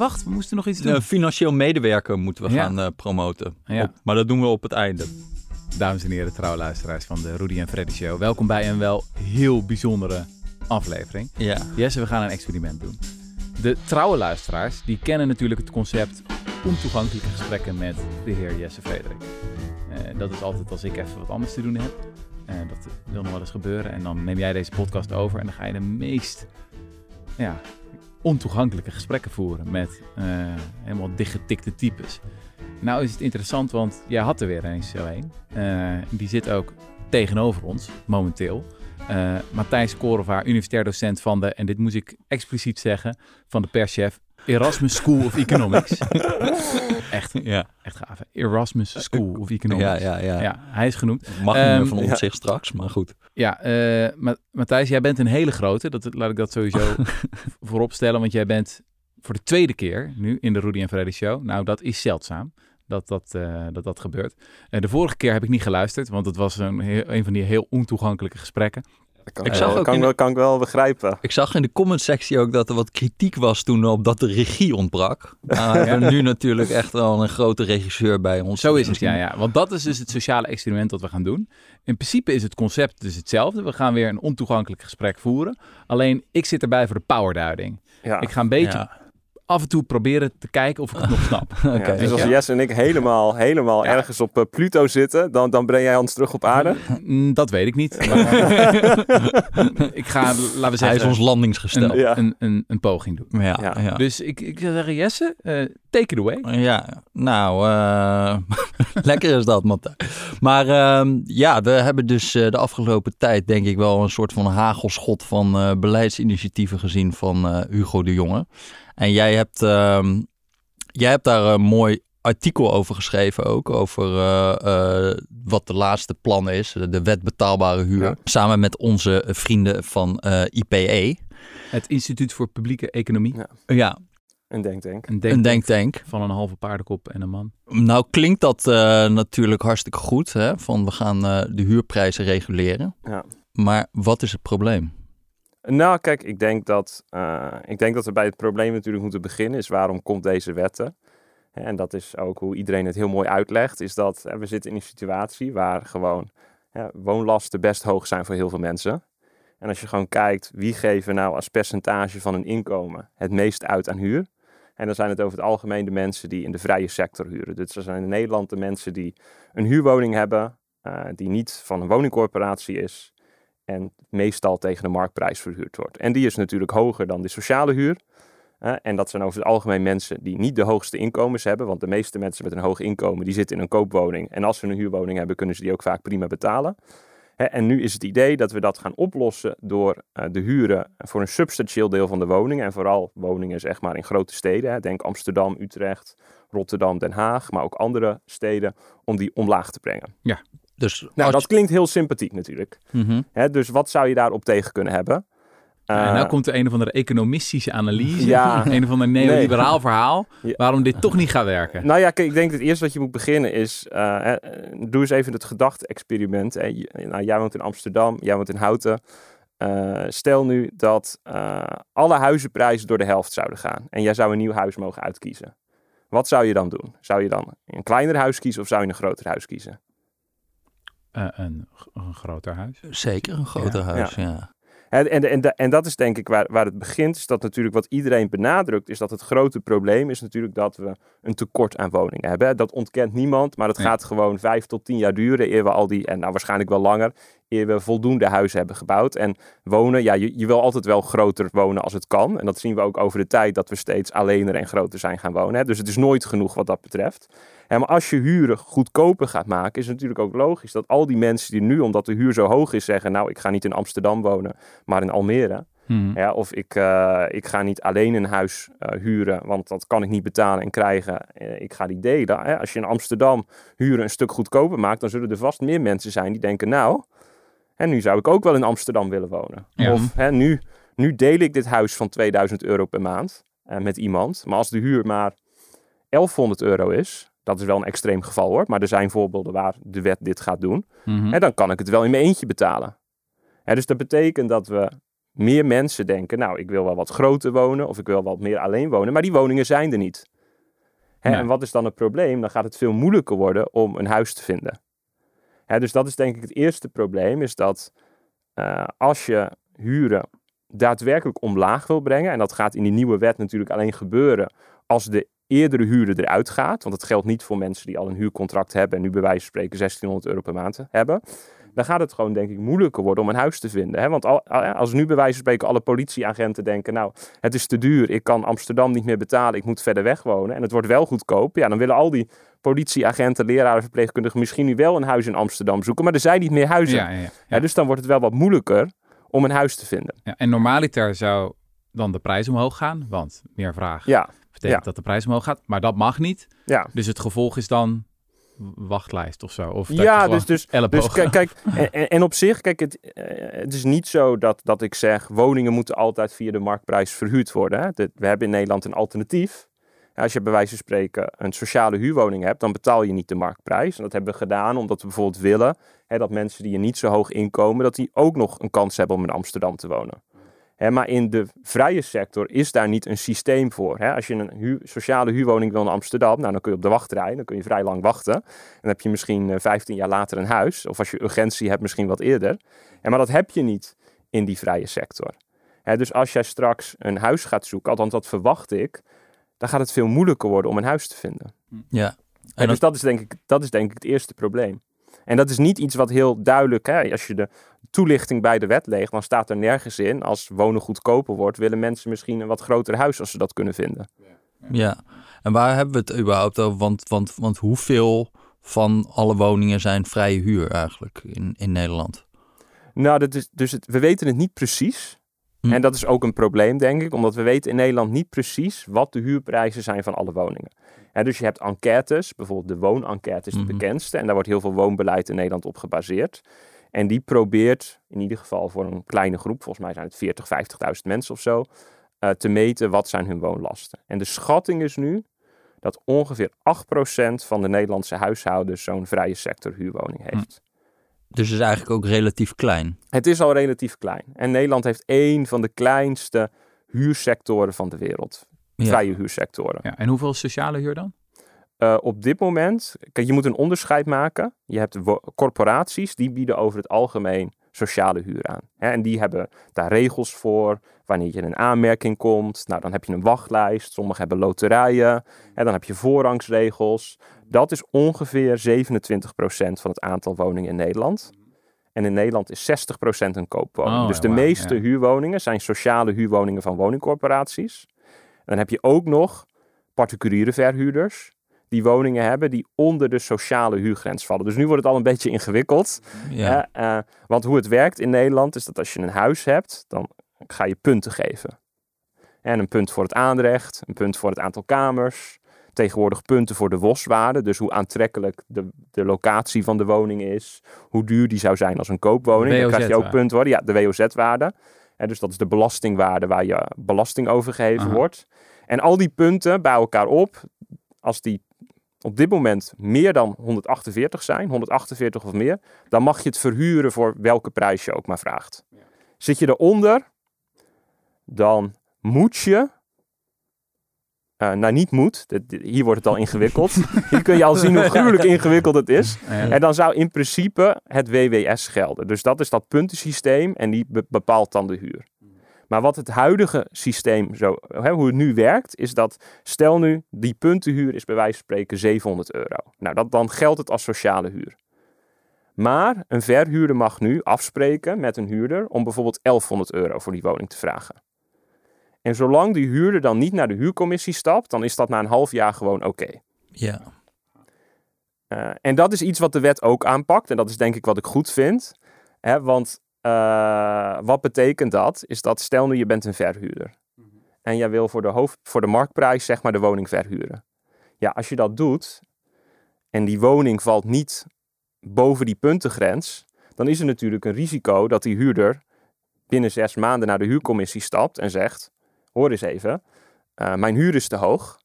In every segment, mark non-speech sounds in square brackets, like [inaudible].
wacht, we moesten nog iets doen. Een financieel medewerker moeten we Ja. gaan eh, promoten. Ja. Op- maar dat doen we op het einde. Dames en heren, trouwe luisteraars van de Rudy en Freddy Show. Welkom bij een wel heel bijzondere aflevering. Ja. Jesse, we gaan een experiment doen. De trouwe luisteraars, die kennen natuurlijk het concept ontoegankelijke gesprekken met de heer Jesse Frederik. Eh, dat is altijd als ik even wat anders te doen heb. Eh, dat wil nog wel eens gebeuren. En dan neem jij deze podcast over en dan ga je de meest ja, ontoegankelijke gesprekken voeren met eh, helemaal dichtgetikte types. Nou is het interessant, want jij had er weer eens zo een. Eh, die zit ook tegenover ons, momenteel. Eh, Matthijs Korevaar, universitair docent van de, en dit moet ik expliciet zeggen, van de perschef Erasmus School of Economics. [laughs] echt, Ja. echt gaaf. hè? Erasmus School of Economics. Ja, ja, ja. Ja, hij is genoemd. Mag niet Ehm, meer van ons ja. zich straks, maar goed. Ja, Ma- Matthijs, jij bent een hele grote. Dat, laat ik dat sowieso [laughs] voorop stellen, want jij bent voor de tweede keer nu in de Rudy en Freddy Show. Nou, dat is zeldzaam dat dat, eh, dat, dat gebeurt. Eh, de vorige keer heb ik niet geluisterd, want het was een, heel- een van die heel ontoegankelijke gesprekken. Dat kan, Ik ik zag wel, ook kan, in wel, kan ik wel begrijpen. Ik zag in de comment-sectie ook dat er wat kritiek was toen op dat de regie ontbrak. Maar [laughs] we hebben nu natuurlijk echt wel een grote regisseur bij ons. Zo is het, ja, ja. Want dat is dus het sociale experiment dat we gaan doen. In principe is het concept dus hetzelfde. We gaan weer een ontoegankelijk gesprek voeren. Alleen, ik zit erbij voor de powerduiding. Ja. Ik ga een beetje Ja. Af en toe proberen te kijken of ik het nog snap. [laughs] Ja, dus als Ja. Jesse en ik helemaal, helemaal Ja. ergens op eh, Pluto zitten, dan, dan breng jij ons terug op aarde. Mm, Dat weet ik niet. Maar, [laughs] ik ga, laten we Hij zeggen, is ons landingsgestel. een, Ja. een, een, een poging doen. Ja, ja. Ja. Dus ik, ik zou zeggen, Jesse, eh, take it away. Ja, nou, eh, [laughs] lekker is dat, Matthijs. Maar ehm, ja, we hebben dus eh, de afgelopen tijd denk ik wel een soort van hagelschot van eh, beleidsinitiatieven gezien van eh, Hugo de Jonge. En jij hebt, ehm, jij hebt daar een mooi artikel over geschreven ook, over eh, eh, wat de laatste plan is, de wet betaalbare huur. Ja. Samen met onze vrienden van eh, IPE. Het Instituut voor Publieke Economie. Ja. Ja, Een denktank. Een een denktank van een halve paardenkop en een man. Nou klinkt dat eh, natuurlijk hartstikke goed, hè? van we gaan eh, de huurprijzen reguleren. Ja. Maar wat is het probleem? Nou, kijk, ik denk, dat, eh, ik denk dat we bij het probleem natuurlijk moeten beginnen. Is waarom komt deze wetten? En dat is ook hoe iedereen het heel mooi uitlegt. Is dat we zitten in een situatie waar gewoon woonlasten best hoog zijn voor heel veel mensen. En als je gewoon kijkt, wie geven nou als percentage van hun inkomen het meest uit aan huur? En dan zijn het over het algemeen de mensen die in de vrije sector huren. Dus dat zijn in Nederland de mensen die een huurwoning hebben, eh, die niet van een woningcorporatie is en meestal tegen de marktprijs verhuurd wordt. En die is natuurlijk hoger dan de sociale huur. En dat zijn over het algemeen mensen die niet de hoogste inkomens hebben. Want de meeste mensen met een hoog inkomen die zitten in een koopwoning. En als ze een huurwoning hebben, kunnen ze die ook vaak prima betalen. Hè, en nu is het idee dat we dat gaan oplossen door eh, de huren voor een substantieel deel van de woningen. En vooral woningen zeg maar in grote steden. Denk Amsterdam, Utrecht, Rotterdam, Den Haag. Maar ook andere steden om die omlaag te brengen. Dus Nou, dat klinkt heel sympathiek natuurlijk. Mhm. Hè, dus wat zou je daarop tegen kunnen hebben? en Eh, nou komt er een of andere economistische analyse. Ja. [laughs] Een of ander neoliberaal verhaal. [laughs] Ja. Waarom dit toch niet gaat werken. Nou ja, kijk, ik denk dat het eerste wat je moet beginnen is... eh, doe eens even het gedachte-experiment. Nou, jij woont in Amsterdam, jij woont in Houten. Eh, stel nu dat alle huizenprijzen door de helft zouden gaan. En jij zou een nieuw huis mogen uitkiezen. Wat zou je dan doen? Zou je dan een kleiner huis kiezen of zou je een groter huis kiezen? Eh, een, een groter huis. Zeker een groter Ja. huis, ja. En, en, en, en dat is denk ik waar, waar het begint. Is dat natuurlijk wat iedereen benadrukt, is dat het grote probleem is natuurlijk dat we een tekort aan woningen hebben. Dat ontkent niemand, maar het gaat gewoon vijf tot tien jaar duren eer we al die, en nou waarschijnlijk wel langer, eer we voldoende huizen hebben gebouwd. En wonen, ja, je, je wil altijd wel groter wonen als het kan. En dat zien we ook over de tijd dat we steeds alleener en groter zijn gaan wonen. Hè. Dus het is nooit genoeg wat dat betreft. Maar als je huren goedkoper gaat maken, is het natuurlijk ook logisch dat al die mensen die nu, omdat de huur zo hoog is, zeggen: Nou, ik ga niet in Amsterdam wonen, maar in Almere. Hmm. Ja, of ik, eh, ik ga niet alleen een huis eh, huren, want dat kan ik niet betalen en krijgen. Eh, ik ga die delen. Hè. Als je in Amsterdam huren een stuk goedkoper maakt, dan zullen er vast meer mensen zijn die denken: Nou, en nu zou ik ook wel in Amsterdam willen wonen. Ja. Of hè, nu, nu deel ik dit huis van 2000 euro per maand met iemand. Maar als de huur maar 1100 euro is, dat is wel een extreem geval hoor, maar er zijn voorbeelden waar de wet dit gaat doen. Mhm. Hè, dan kan ik het wel in mijn eentje betalen. Hè, dus dat betekent dat we meer mensen denken, nou, ik wil wel wat groter wonen of ik wil wat meer alleen wonen, maar die woningen zijn er niet. Hè, Nee. En wat is dan het probleem? Dan gaat het veel moeilijker worden om een huis te vinden. Hè, dus dat is denk ik het eerste probleem, is dat eh, als je huren daadwerkelijk omlaag wil brengen, en dat gaat in die nieuwe wet natuurlijk alleen gebeuren als de eerdere huurder eruit gaat, want het geldt niet voor mensen die al een huurcontract hebben en nu bij wijze van spreken 1600 euro per maand hebben, dan gaat het gewoon denk ik moeilijker worden om een huis te vinden. Hè? Want al, als nu bij wijze van spreken alle politieagenten denken, nou het is te duur, ik kan Amsterdam niet meer betalen, ik moet verder weg wonen en het wordt wel goedkoop, ja dan willen al die politieagenten, leraren, verpleegkundigen misschien nu wel een huis in Amsterdam zoeken, maar er zijn niet meer huizen. Ja, ja, ja. Ja, dus dan wordt het wel wat moeilijker om een huis te vinden. Ja, en normaliter zou dan de prijs omhoog gaan, want meer vraag Ja, betekent ja. dat de prijs omhoog gaat. Maar dat mag niet. ja. Dus het gevolg is dan wachtlijst of zo. Of je Ja, dus, dus, dus kijk, kijk [laughs] en, op zich, kijk, het, eh, het is niet zo dat, dat ik zeg, woningen moeten altijd via de marktprijs verhuurd worden. Hè. We hebben in Nederland een alternatief. Als je bij wijze van spreken een sociale huurwoning hebt, dan betaal je niet de marktprijs. En dat hebben we gedaan omdat we bijvoorbeeld willen hè, dat mensen die een niet zo hoog inkomen, dat die ook nog een kans hebben om in Amsterdam te wonen. Hè, maar in de vrije sector is daar niet een systeem voor. Hè. Als je een sociale huurwoning wil in Amsterdam, nou, dan kun je op de wachtrij, dan kun je vrij lang wachten. En dan heb je misschien eh, 15 jaar later een huis. Of als je urgentie hebt, misschien wat eerder. Maar dat heb je niet in die vrije sector. Hè, dus als jij straks een huis gaat zoeken, althans dat verwacht ik, dan gaat het veel moeilijker worden om een huis te vinden. Ja. En dus dat is, denk ik, dat is denk ik het eerste probleem. En dat is niet iets wat heel duidelijk, hè, als je de toelichting bij de wet leegt, dan staat er nergens in, als wonen goedkoper wordt, willen mensen misschien een wat groter huis als ze dat kunnen vinden. ja. En waar hebben we het überhaupt over? Want, want, want hoeveel van alle woningen zijn vrije huur eigenlijk in, in Nederland? Nou, dat is, dus het, we weten het niet precies. Hm. En dat is ook een probleem, denk ik, omdat we weten in Nederland niet precies wat de huurprijzen zijn van alle woningen. Dus je hebt enquêtes, bijvoorbeeld de woonenquête is de Mhm. bekendste. En daar wordt heel veel woonbeleid in Nederland op gebaseerd. En die probeert, in ieder geval voor een kleine groep, volgens mij zijn het 40, 50.000 mensen of zo, eh, te meten wat zijn hun woonlasten. En de schatting is nu dat ongeveer 8% van de Nederlandse huishoudens zo'n vrije sector huurwoning heeft. Dus het is eigenlijk ook relatief klein. Het is al relatief klein. En Nederland heeft één van de kleinste huursectoren van de wereld. Ja. Vrije huursectoren. Ja, en hoeveel sociale huur dan? Eh, op dit moment, kijk, je moet een onderscheid maken. Je hebt corporaties, die bieden over het algemeen sociale huur aan. Hè, en die hebben daar regels voor. Wanneer je in een aanmerking komt, nou, dan heb je een wachtlijst. Sommigen hebben loterijen. En dan heb je voorrangsregels. Dat is ongeveer 27% van het aantal woningen in Nederland. En in Nederland is 60% een koopwoning. Oh, dus de meeste ja. huurwoningen zijn sociale huurwoningen van woningcorporaties. En dan heb je ook nog particuliere verhuurders die woningen hebben die onder de sociale huurgrens vallen. Dus nu wordt het al een beetje ingewikkeld. Ja. eh, want hoe het werkt in Nederland is dat als je een huis hebt, dan ga je punten geven. En een punt voor het aanrecht, een punt voor het aantal kamers. Tegenwoordig punten voor de WOS-waarde, dus hoe aantrekkelijk de, de locatie van de woning is. Hoe duur die zou zijn als een koopwoning. Dan krijg je ook WOZ-waarde. punten worden. Ja, de WOZ-waarde. Hè, dus dat is de belastingwaarde waar je belasting over gegeven Aha. wordt. En al die punten bij elkaar op, als die op dit moment meer dan 148 zijn, 148 of meer, dan mag je het verhuren voor welke prijs je ook maar vraagt. Zit je eronder, dan moet je, eh, nou niet moet, hier wordt het al ingewikkeld. [laughs] hier kun je al zien hoe gruwelijk ingewikkeld het is. En dan zou in principe het WWS gelden. Dus dat is dat puntensysteem en die be- bepaalt dan de huur. Maar wat het huidige systeem, zo, hè, hoe het nu werkt, is dat stel nu die puntenhuur is bij wijze van spreken 700 euro. Nou, dat, dan geldt het als sociale huur. Maar een verhuurder mag nu afspreken met een huurder om bijvoorbeeld 1100 euro voor die woning te vragen. En zolang die huurder dan niet naar de huurcommissie stapt, dan is dat na een half jaar gewoon oké. ja. Eh, en dat is iets wat de wet ook aanpakt. En dat is denk ik wat ik goed vind. Hè, want eh, wat betekent dat? Is dat stel nu je bent een verhuurder. En jij wil voor de, hoofd, voor de marktprijs zeg maar de woning verhuren. Ja, als je dat doet en die woning valt niet boven die puntengrens. Dan is er natuurlijk een risico dat die huurder binnen zes maanden naar de huurcommissie stapt en zegt... Hoor eens even, eh, mijn huur is te hoog.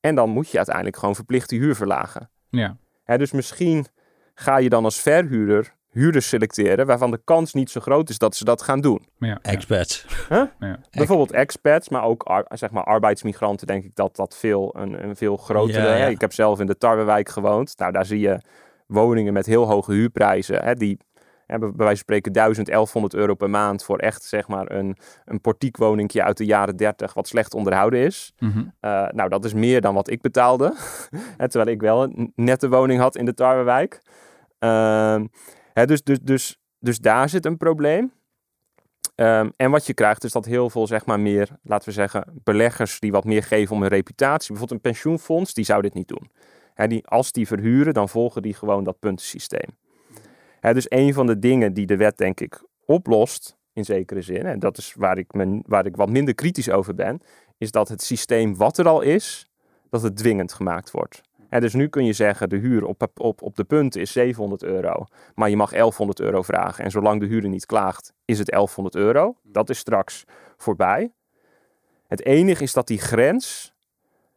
En dan moet je uiteindelijk gewoon verplicht die huur verlagen. Ja. Hè, dus misschien ga je dan als verhuurder huurders selecteren waarvan de kans niet zo groot is dat ze dat gaan doen. Ja. Expats. Ja. Bijvoorbeeld expats, maar ook ar- zeg maar arbeidsmigranten, denk ik dat dat veel, een, een veel grotere... Ja, ja. Hè? Ik heb zelf in de Tarwewijk gewoond. Nou, daar zie je woningen met heel hoge huurprijzen. Hè? Die hebben bij wijze van spreken 1000, 1100 euro per maand voor echt zeg maar een, een portiekwoningje uit de jaren 30 wat slecht onderhouden is. Eh, nou, dat is meer dan wat ik betaalde. [laughs] Hè, terwijl ik wel een nette woning had in de Tarwewijk. Ehm, dus, dus, dus, dus daar zit een probleem. Ehm, en wat je krijgt is dat heel veel, zeg maar, meer, laten we zeggen, beleggers die wat meer geven om hun reputatie. Bijvoorbeeld een pensioenfonds, die zou dit niet doen. Hè, die, als die verhuren, dan volgen die gewoon dat puntensysteem. Dus een van de dingen die de wet, denk ik, oplost, in zekere zin, en dat is waar ik, waar ik wat minder kritisch over ben, is dat het systeem wat er al is, dat het dwingend gemaakt wordt. Dus nu kun je zeggen, de huur op, op, op de punten is 700 euro, maar je mag 1100 euro vragen. En zolang de huurder niet klaagt, is het 1100 euro. Dat is straks voorbij. Het enige is dat die grens,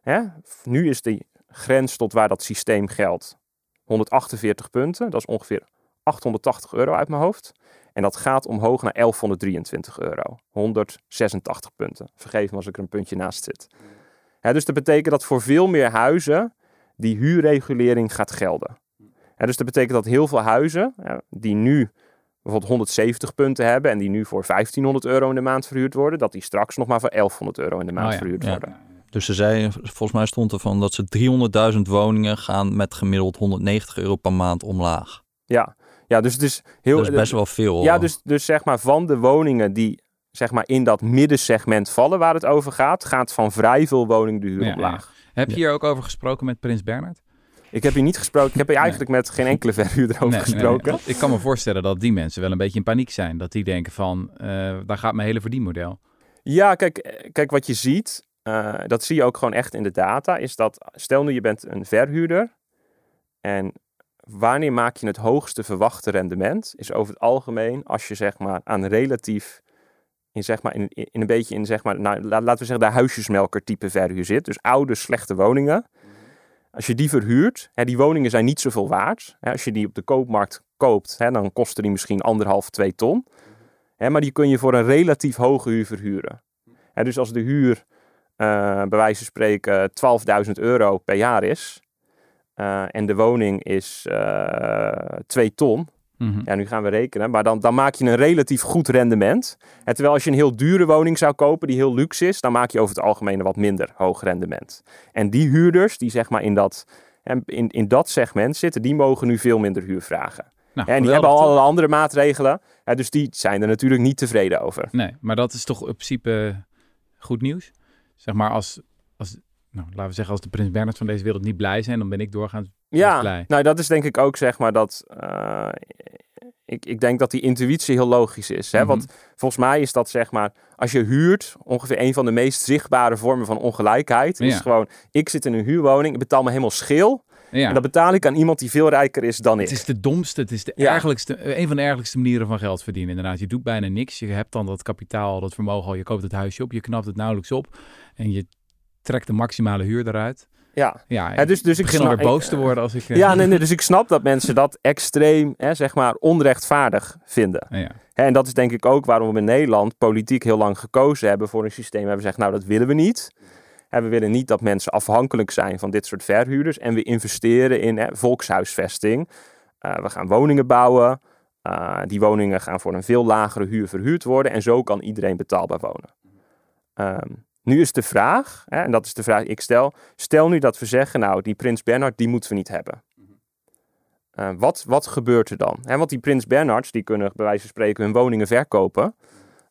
hè, nu is die grens tot waar dat systeem geldt 148 punten, dat is ongeveer 880 euro uit mijn hoofd. En dat gaat omhoog naar 1123 euro. 186 punten. Vergeef me als ik er een puntje naast zit. Dus dat betekent dat voor veel meer huizen die huurregulering gaat gelden. Hè, dus dat betekent dat heel veel huizen hè, die nu bijvoorbeeld 170 punten hebben en die nu voor 1500 euro in de maand verhuurd worden, dat die straks nog maar voor 1100 euro in de maand Oh ja, verhuurd ja. worden. Dus ze zei, volgens mij stond er van dat ze 300.000 woningen gaan met gemiddeld 190 euro per maand omlaag. Ja, ja dus het is heel. Dat is best wel veel. Ja, dus, dus zeg maar van de woningen die zeg maar in dat middensegment vallen waar het over gaat, gaat van vrij veel woningen de huur Ja, omlaag. Heb je Ja. hier ook over gesproken met Prins Bernhard? Ik heb hier niet gesproken. Ik heb hier eigenlijk met geen enkele verhuurder over Nee, gesproken. nee. Ik kan me voorstellen dat die mensen wel een beetje in paniek zijn. Dat die denken van, eh, daar gaat mijn hele verdienmodel. Ja, kijk, kijk wat je ziet, eh, dat zie je ook gewoon echt in de data, is dat stel nu je bent een verhuurder en wanneer maak je het hoogste verwachte rendement, is over het algemeen als je zeg maar aan relatief in, zeg maar, in, in een beetje in zeg maar, nou, la- laten we zeggen de huisjesmelker type verhuur zit, dus oude slechte woningen. Als je die verhuurt, hè, die woningen zijn niet zoveel waard. Hè, als je die op de koopmarkt koopt, hè, dan kosten die misschien anderhalf, twee ton. Hè, maar die kun je voor een relatief hoge huur verhuren. Hè, dus als de huur eh, bij wijze van spreken 12.000 euro per jaar is eh, en de woning is eh 2 ton, Mhm. ja, nu gaan we rekenen, maar dan, dan maak je een relatief goed rendement. En terwijl als je een heel dure woning zou kopen die heel luxe is, dan maak je over het algemeen een wat minder hoog rendement. En die huurders die zeg maar in dat, in, in dat segment zitten, die mogen nu veel minder huur vragen. Nou, en die hebben al alle andere maatregelen, dus die zijn er natuurlijk niet tevreden over. Nee, maar dat is toch in principe goed nieuws? Zeg maar als, als nou, laten we zeggen, als de Prins Bernhard van deze wereld niet blij zijn, dan ben ik doorgaans Ja, nou dat is denk ik ook zeg maar dat. eh, ik, ik denk dat die intuïtie heel logisch is. Hè? Mhm. Want volgens mij is dat zeg maar. Als je huurt, ongeveer een van de meest zichtbare vormen van ongelijkheid. Is Ja. gewoon: ik zit in een huurwoning, ik betaal me helemaal schil. Ja. En dat betaal ik aan iemand die veel rijker is dan ik. Het is de domste, het is de Ja. ergelijkste, een van de ergelijkste manieren van geld verdienen. Inderdaad, je doet bijna niks. Je hebt dan dat kapitaal, dat vermogen al. Je koopt het huisje op, je knapt het nauwelijks op. En je trekt de maximale huur eruit. Ja. Ja, dus, dus ik begin snap, boos ik- te worden als ik... eh, Ja, nee, nee, [laughs] dus ik snap dat mensen dat extreem, hè, zeg maar, onrechtvaardig vinden. ja. En dat is denk ik ook waarom we in Nederland politiek heel lang gekozen hebben voor een systeem waar we zeggen, nou dat willen we niet. En we willen niet dat mensen afhankelijk zijn van dit soort verhuurders. En we investeren in hè, volkshuisvesting. Eh, we gaan woningen bouwen. Eh, die woningen gaan voor een veel lagere huur verhuurd worden. En zo kan iedereen betaalbaar wonen. Ehm, nu is de vraag, hè, en dat is de vraag die ik stel. Stel nu dat we zeggen, nou die prins Bernhard, die moeten we niet hebben. Eh, wat, wat gebeurt er dan? Hè, want die prins Bernhards, die kunnen bij wijze van spreken hun woningen verkopen.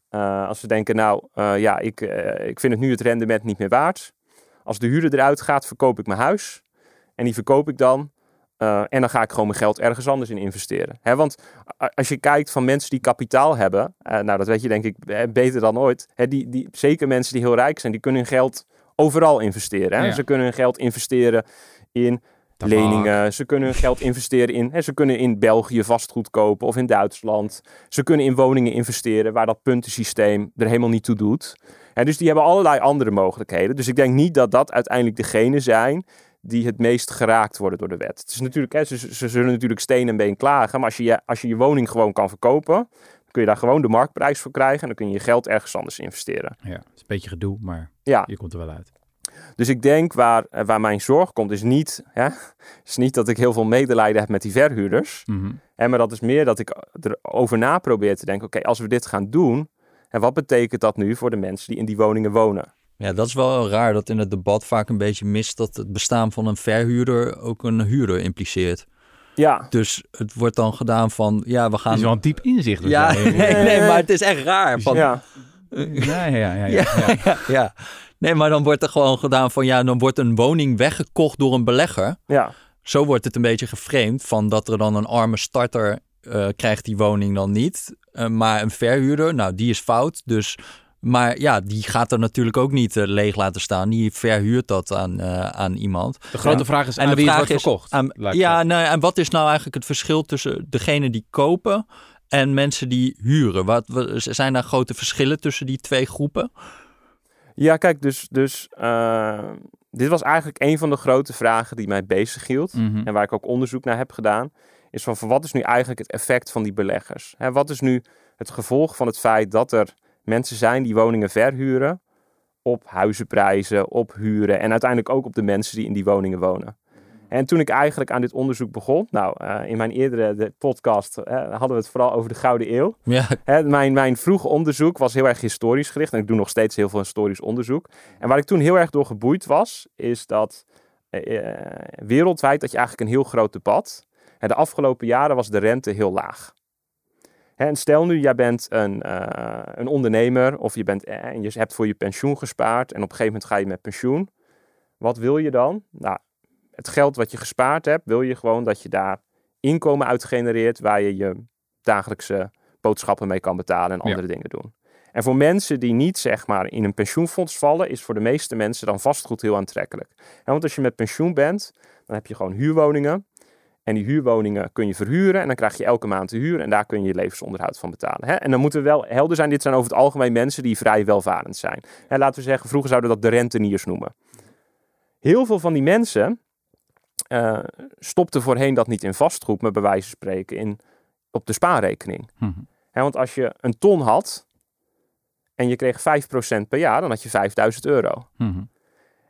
Eh, als ze denken, nou eh, ja, ik, ik vind het nu het rendement niet meer waard. Als de huurder eruit gaat, verkoop ik mijn huis. En die verkoop ik dan. Eh, en dan ga ik gewoon mijn geld ergens anders in investeren. Hè, want als je kijkt van mensen die kapitaal hebben. eh, nou, dat weet je denk ik eh, beter dan ooit. Hè, die, die, zeker mensen die heel rijk zijn, die kunnen hun geld overal investeren. Hè? Ja. Ze kunnen hun geld investeren in Tabak. leningen. Ze kunnen hun geld investeren in. Hè, ze kunnen in België vastgoed kopen of in Duitsland. Ze kunnen in woningen investeren waar dat puntensysteem er helemaal niet toe doet. Hè, dus die hebben allerlei andere mogelijkheden. Dus ik denk niet dat dat uiteindelijk degene zijn die het meest geraakt worden door de wet. Het is natuurlijk, hè, ze, ze zullen natuurlijk steen en been klagen, maar als je, je, als je je woning gewoon kan verkopen, dan kun je daar gewoon de marktprijs voor krijgen en dan kun je je geld ergens anders investeren. Ja, het is een beetje gedoe, maar Ja, je komt er wel uit. dus ik denk waar, eh, waar mijn zorg komt, is niet, hè, is niet dat ik heel veel medelijden heb met die verhuurders. Mhm. Maar dat is meer dat ik erover na probeer te denken, oké, als we dit gaan doen, en wat betekent dat nu voor de mensen die in die woningen wonen? Ja, dat is wel raar dat in het debat vaak een beetje mist dat het bestaan van een verhuurder ook een huurder impliceert. Ja, Dus het wordt dan gedaan van, ja, we Het gaan... is wel een diep inzicht. dus ja, [laughs] nee, nee, maar het is echt raar. Van, ja. ja, ja, ja, ja, Ja, [laughs] ja. ja, ja. Nee, maar dan wordt er gewoon gedaan van, ja, dan wordt een woning weggekocht door een belegger. ja. Zo wordt het een beetje geframed van dat er dan een arme starter eh, krijgt die woning dan niet. Eh, maar een verhuurder, nou, die is fout. Dus, maar ja, die gaat er natuurlijk ook niet eh, leeg laten staan. Die verhuurt dat aan, eh, aan iemand. De grote Ja. vraag is En aan de wie het vraag wordt is verkocht. aan- ja, het. nou, en wat is nou eigenlijk het verschil tussen degene die kopen en mensen die huren? Wat, wat- zijn daar grote verschillen tussen die twee groepen? Ja, kijk, dus, dus eh, dit was eigenlijk een van de grote vragen die mij bezighield. Mhm. En waar ik ook onderzoek naar heb gedaan. Is van, van wat is nu eigenlijk het effect van die beleggers? Hè, wat is nu het gevolg van het feit dat er mensen zijn die woningen verhuren op huizenprijzen, op huren en uiteindelijk ook op de mensen die in die woningen wonen? En toen ik eigenlijk aan dit onderzoek begon, nou, eh, in mijn eerdere de podcast eh, hadden we het vooral over de Gouden Eeuw. Ja, Hè, mijn, mijn vroege onderzoek was heel erg historisch gericht. En ik doe nog steeds heel veel historisch onderzoek. En waar ik toen heel erg door geboeid was, is dat eh, wereldwijd dat je eigenlijk een heel groot debat. Hè, de afgelopen jaren was de rente heel laag. En stel nu, jij bent een, eh, een ondernemer of je, bent, eh, en je hebt voor je pensioen gespaard. En op een gegeven moment ga je met pensioen. Wat wil je dan? Nou, het geld wat je gespaard hebt, wil je gewoon dat je daar inkomen uit genereert waar je je dagelijkse boodschappen mee kan betalen en Ja. andere dingen doen. En voor mensen die niet zeg maar in een pensioenfonds vallen, is voor de meeste mensen dan vastgoed heel aantrekkelijk. En want als je met pensioen bent, dan heb je gewoon huurwoningen. En die huurwoningen kun je verhuren en dan krijg je elke maand de huur en daar kun je je levensonderhoud van betalen. Hè? En dan moeten we wel helder zijn, dit zijn over het algemeen mensen die vrij welvarend zijn. Hè, laten we zeggen, vroeger zouden we dat de renteniers noemen. Heel veel van die mensen eh, stopten voorheen dat niet in vastgoed, maar bij wijze van spreken in, op de spaarrekening. Mhm. Hè, want als je een ton had en je kreeg 5% per jaar, dan had je 5000 euro. Mhm.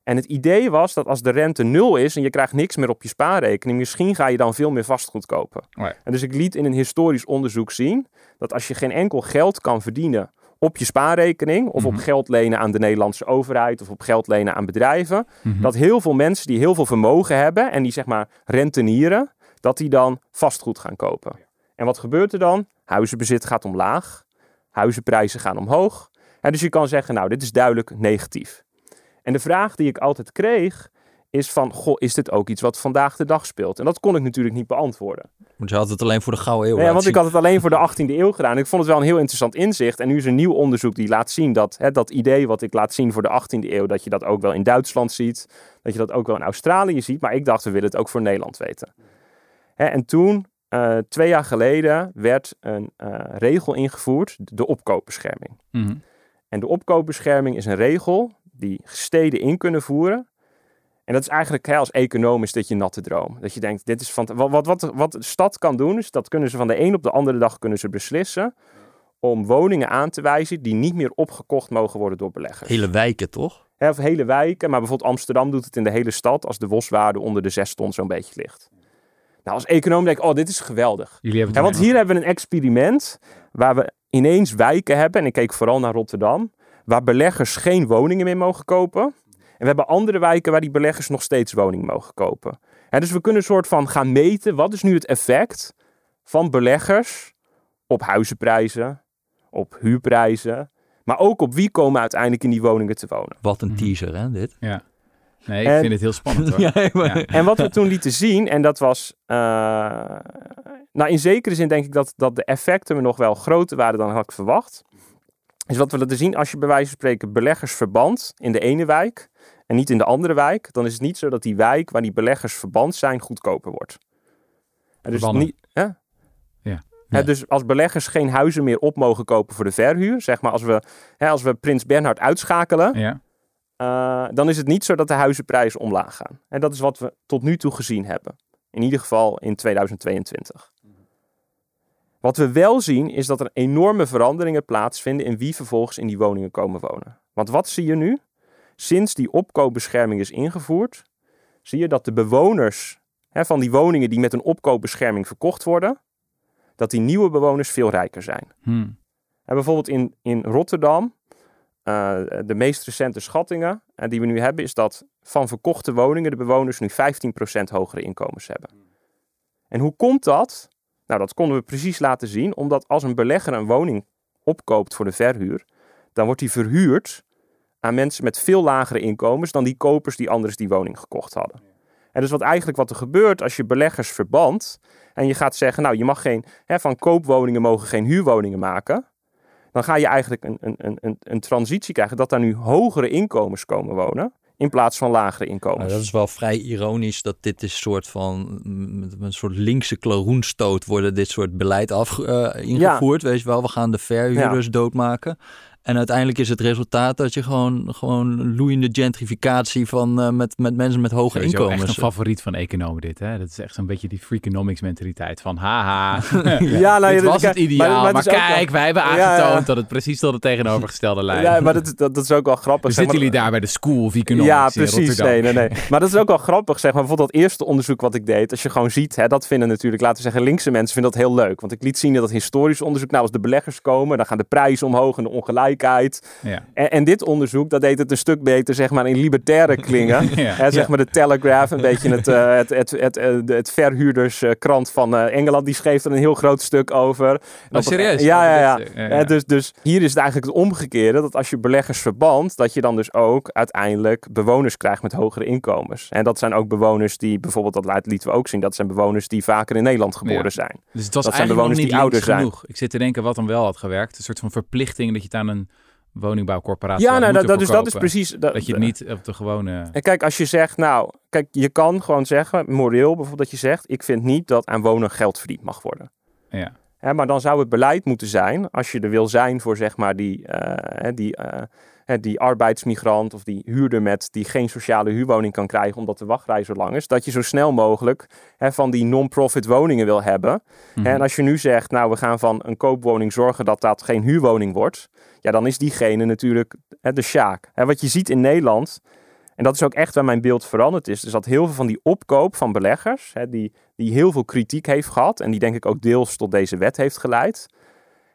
En het idee was dat als de rente nul is en je krijgt niks meer op je spaarrekening, misschien ga je dan veel meer vastgoed kopen. En dus ik liet in een historisch onderzoek zien dat als je geen enkel geld kan verdienen op je spaarrekening of op Mhm. geld lenen aan de Nederlandse overheid of op geld lenen aan bedrijven, Mhm. dat heel veel mensen die heel veel vermogen hebben en die zeg maar rentenieren, dat die dan vastgoed gaan kopen. En wat gebeurt er dan? Huizenbezit gaat omlaag, huizenprijzen gaan omhoog. En dus je kan zeggen, nou, dit is duidelijk negatief. En de vraag die ik altijd kreeg is van, goh, is dit ook iets wat vandaag de dag speelt? En dat kon ik natuurlijk niet beantwoorden. want je had het alleen voor de gouden eeuw Nee, want laten ik had het alleen voor de 18e eeuw gedaan. Ik vond het wel een heel interessant inzicht. En nu is er nieuw onderzoek die laat zien dat hè, dat idee wat ik laat zien voor de 18e eeuw, dat je dat ook wel in Duitsland ziet, dat je dat ook wel in Australië ziet. Maar ik dacht, we willen het ook voor Nederland weten. Hè, en toen, eh, twee jaar geleden, werd een eh, regel ingevoerd, de opkoopbescherming. Mhm. En de opkoopbescherming is een regel die steden in kunnen voeren. En dat is eigenlijk hè, als econoom is dit je natte droom. Dat je denkt, dit is van, wat, wat, wat, wat de stad kan doen, is dat kunnen ze van de een op de andere dag kunnen ze beslissen om woningen aan te wijzen die niet meer opgekocht mogen worden door beleggers. Hele wijken, toch? Hè, of hele wijken, maar bijvoorbeeld Amsterdam doet het in de hele stad als de boswaarde onder de 6 ton zo'n beetje ligt. Nou, als econoom denk ik, oh, dit is geweldig. Jullie hebben want hier hebben we een experiment waar we ineens wijken hebben, en ik keek vooral naar Rotterdam, waar beleggers geen woningen meer mogen kopen. En we hebben andere wijken waar die beleggers nog steeds woningen mogen kopen. Hè, dus we kunnen een soort van gaan meten, wat is nu het effect van beleggers op huizenprijzen, op huurprijzen, maar ook op wie komen uiteindelijk in die woningen te wonen. Wat een Mhm. teaser, hè, dit? Ja. Nee, ik En- vind het heel spannend hoor. [laughs] Ja, maar- Ja. En wat we toen lieten zien, en dat was. eh, nou, in zekere zin denk ik dat, dat de effecten nog wel groter waren dan had ik verwacht. Is wat we laten zien, als je bij wijze van spreken beleggers verband in de ene wijk en niet in de andere wijk, dan is het niet zo dat die wijk waar die beleggers verband zijn goedkoper wordt. En dus, niet, hè? Ja. Hè, Ja. dus als beleggers geen huizen meer op mogen kopen voor de verhuur, zeg maar als we, hè, als we Prins Bernhard uitschakelen, Ja. eh, dan is het niet zo dat de huizenprijzen omlaag gaan. En dat is wat we tot nu toe gezien hebben. In ieder geval in 2022. Wat we wel zien is dat er enorme veranderingen plaatsvinden in wie vervolgens in die woningen komen wonen. Want wat zie je nu? Sinds die opkoopbescherming is ingevoerd, zie je dat de bewoners hè, van die woningen die met een opkoopbescherming verkocht worden, dat die nieuwe bewoners veel rijker zijn. Hmm. En bijvoorbeeld in, in Rotterdam, uh, de meest recente schattingen en die we nu hebben, is dat van verkochte woningen de bewoners nu 15% hogere inkomens hebben. En hoe komt dat? Nou, dat konden we precies laten zien, omdat als een belegger een woning opkoopt voor de verhuur, dan wordt die verhuurd aan mensen met veel lagere inkomens dan die kopers die anders die woning gekocht hadden. En dus wat eigenlijk wat er gebeurt als je beleggers verbandt en je gaat zeggen, nou je mag geen, hè, van koopwoningen mogen geen huurwoningen maken, dan ga je eigenlijk een, een, een, een transitie krijgen dat daar nu hogere inkomens komen wonen in plaats van lagere inkomens. Nou, dat is wel vrij ironisch dat dit is soort van met een soort linkse klaroenstoot worden dit soort beleid af, uh, ingevoerd. Weet je wel, we gaan de verhuurders doodmaken. En uiteindelijk is het resultaat dat je gewoon, gewoon loeiende gentrificatie van uh, met, met mensen met hoge Sowieso inkomens. echt een favoriet van economen dit. Hè? Dat is echt een beetje die freakonomics mentaliteit van haha, [laughs] ja, nou, dit was het ideaal. Maar, maar, kijk, wij hebben aangetoond dat het precies tot het tegenovergestelde leidt. Ja, maar [laughs] dat, dat, dat, is ook wel grappig. Dus zitten jullie daar bij de School of Economics Ja, precies. Nee, nee, nee. Maar dat is ook wel grappig, zeg maar. Bijvoorbeeld dat eerste onderzoek wat ik deed, als je gewoon ziet, hè, dat vinden natuurlijk, laten we zeggen, linkse mensen vinden dat heel leuk. Want ik liet zien dat historisch onderzoek, nou als de beleggers komen, dan gaan de prijzen omhoog en de ongelijkheid. Ja. En, en, dit onderzoek, dat deed het een stuk beter, zeg maar, in libertaire [laughs] klingen. ja. zeg maar de Telegraph, een beetje het, uh, het, het, het, het, het verhuurderskrant van uh, Engeland, die schreef er een heel groot stuk over. Oh, serieus? Ja, ja, ja. Dus, dus hier is het eigenlijk het omgekeerde, dat als je beleggers verband, dat je dan dus ook uiteindelijk bewoners krijgt met hogere inkomens. En dat zijn ook bewoners die, bijvoorbeeld, dat lieten we ook zien, dat zijn bewoners die vaker in Nederland geboren zijn. Dus dat zijn bewoners die ouder genoeg. zijn. Ik zit te denken wat dan wel had gewerkt. Een soort van verplichting dat je het aan een woningbouwcorporatie. Ja, nou, dat, dat, dus dat is precies. Dat, dat je het niet op de gewone. En kijk, als je zegt, nou, kijk, je kan gewoon zeggen, moreel bijvoorbeeld, dat je zegt: ik vind niet dat aan wonen geld verdiend mag worden. Ja. Hè, maar dan zou het beleid moeten zijn, als je er wil zijn voor zeg maar die, uh, die, uh, die arbeidsmigrant of die huurder met die geen sociale huurwoning kan krijgen omdat de wachtrij zo lang is, dat je zo snel mogelijk hè, van die non-profit woningen wil hebben. Mhm. En als je nu zegt, nou we gaan van een koopwoning zorgen dat dat geen huurwoning wordt, ja dan is diegene natuurlijk hè, de sjaak. En wat je ziet in Nederland, en dat is ook echt waar mijn beeld veranderd is, is dat heel veel van die opkoop van beleggers, hè, die, die heel veel kritiek heeft gehad en die denk ik ook deels tot deze wet heeft geleid,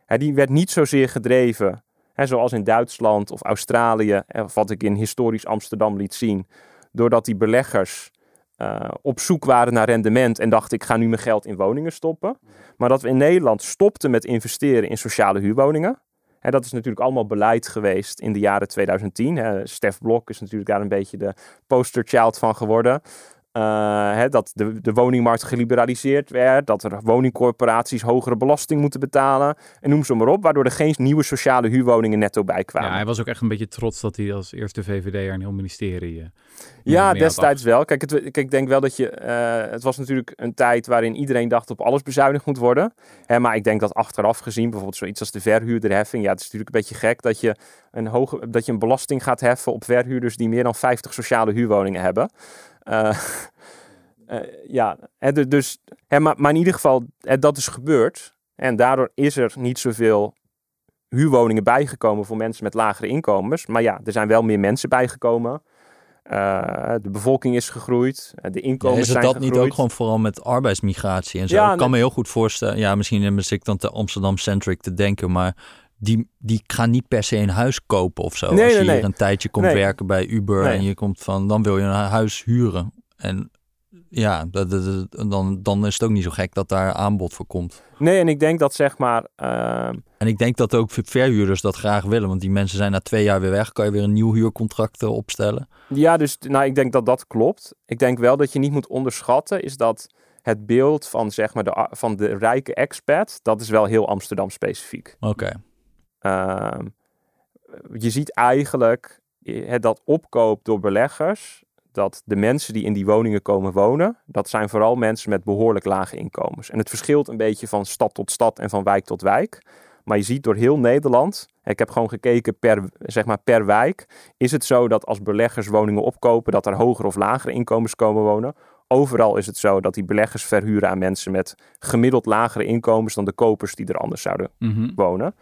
die werd niet zozeer gedreven zoals in Duitsland of Australië, of wat ik in historisch Amsterdam liet zien, doordat die beleggers uh, op zoek waren naar rendement en dachten ik ga nu mijn geld in woningen stoppen. Maar dat we in Nederland stopten met investeren in sociale huurwoningen. En dat is natuurlijk allemaal beleid geweest in de jaren 2010. Hè. Stef Blok is natuurlijk daar een beetje de posterchild van geworden. Uh, hè, dat de, de woningmarkt geliberaliseerd werd, dat er woningcorporaties hogere belasting moeten betalen en noem ze maar op, waardoor er geen nieuwe sociale huurwoningen netto bij kwamen. Ja, hij was ook echt een beetje trots dat hij als eerste VVD'er een heel ministerie. Uh, ja, destijds wel. Kijk, het, kijk, ik denk wel dat je. Uh, het was natuurlijk een tijd waarin iedereen dacht op alles bezuinigd moet worden. Hè, maar ik denk dat achteraf gezien, bijvoorbeeld zoiets als de verhuurderheffing. Ja, het is natuurlijk een beetje gek dat je een, hoge, dat je een belasting gaat heffen op verhuurders die meer dan 50 sociale huurwoningen hebben. Uh, uh, [laughs] ja, hè, dus, hè, maar, maar in ieder geval, hè, dat is gebeurd. En daardoor is er niet zoveel huurwoningen bijgekomen voor mensen met lagere inkomens. Maar ja, er zijn wel meer mensen bijgekomen. Uh, de bevolking is gegroeid, de inkomens zijn gegroeid. Is het dat niet ook gewoon vooral met arbeidsmigratie en zo? Ja, ik kan me heel goed voorstellen, ja, misschien ben ik dan te Amsterdam-centric te denken, maar die, die gaan niet per se een huis kopen of zo. Nee, Als je nee, hier een tijdje komt werken bij Uber en je komt van, dan wil je een huis huren. En ja, dat, dan, dan is het ook niet zo gek dat daar aanbod voor komt. Nee, en ik denk dat zeg maar... Ehm, en ik denk dat ook verhuurders dat graag willen. Want die mensen zijn na twee jaar weer weg. Kan je weer een nieuw huurcontract opstellen? Ja, dus nou, ik denk dat dat klopt. Ik denk wel dat je niet moet onderschatten... is dat het beeld van, zeg maar, de, van de rijke expat... dat is wel heel Amsterdam specifiek. Oké. Je ziet eigenlijk dat opkoop door beleggers dat de mensen die in die woningen komen wonen, dat zijn vooral mensen met behoorlijk lage inkomens. En het verschilt een beetje van stad tot stad en van wijk tot wijk. Maar je ziet door heel Nederland, ik heb gewoon gekeken per, zeg maar per wijk, is het zo dat als beleggers woningen opkopen, dat er hogere of lagere inkomens komen wonen. Overal is het zo dat die beleggers verhuren aan mensen met gemiddeld lagere inkomens dan de kopers die er anders zouden Mhm. wonen.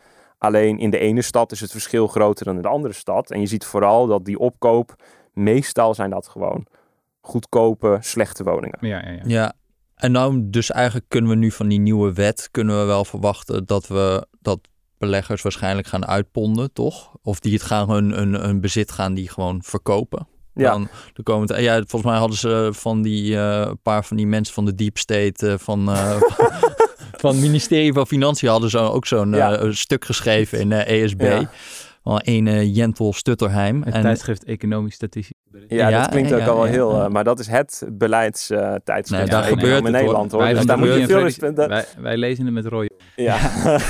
Alleen in de ene stad is het verschil groter dan in de andere stad. En je ziet vooral dat die opkoop, meestal zijn dat gewoon goedkope, slechte woningen. Ja, ja, ja. Ja, en nou dus eigenlijk kunnen we nu van die nieuwe wet, kunnen we wel verwachten dat we dat beleggers waarschijnlijk gaan uitponden, toch? Of die het gaan hun, hun, hun bezit gaan die gewoon verkopen. Ja, Dan de komende, ja, volgens mij hadden ze van die eh, een paar van die mensen van de Deep State eh, van, eh, [laughs] van het ministerie van Financiën hadden ze ook zo'n Ja. eh, stuk geschreven in eh, ESB. Ja. Van een eh, Jentel Stutterheim. Het En, tijdschrift Economisch Statistiek. ja, Ja, dat klinkt ook ja, al wel ja, heel... ja. maar dat is het beleidstijdschrift Nee, daar gebeurt in het. Nederland hoor. Wij, Dus daar moet je veel respect... wij, wij lezen het met Roy. Ja. [laughs]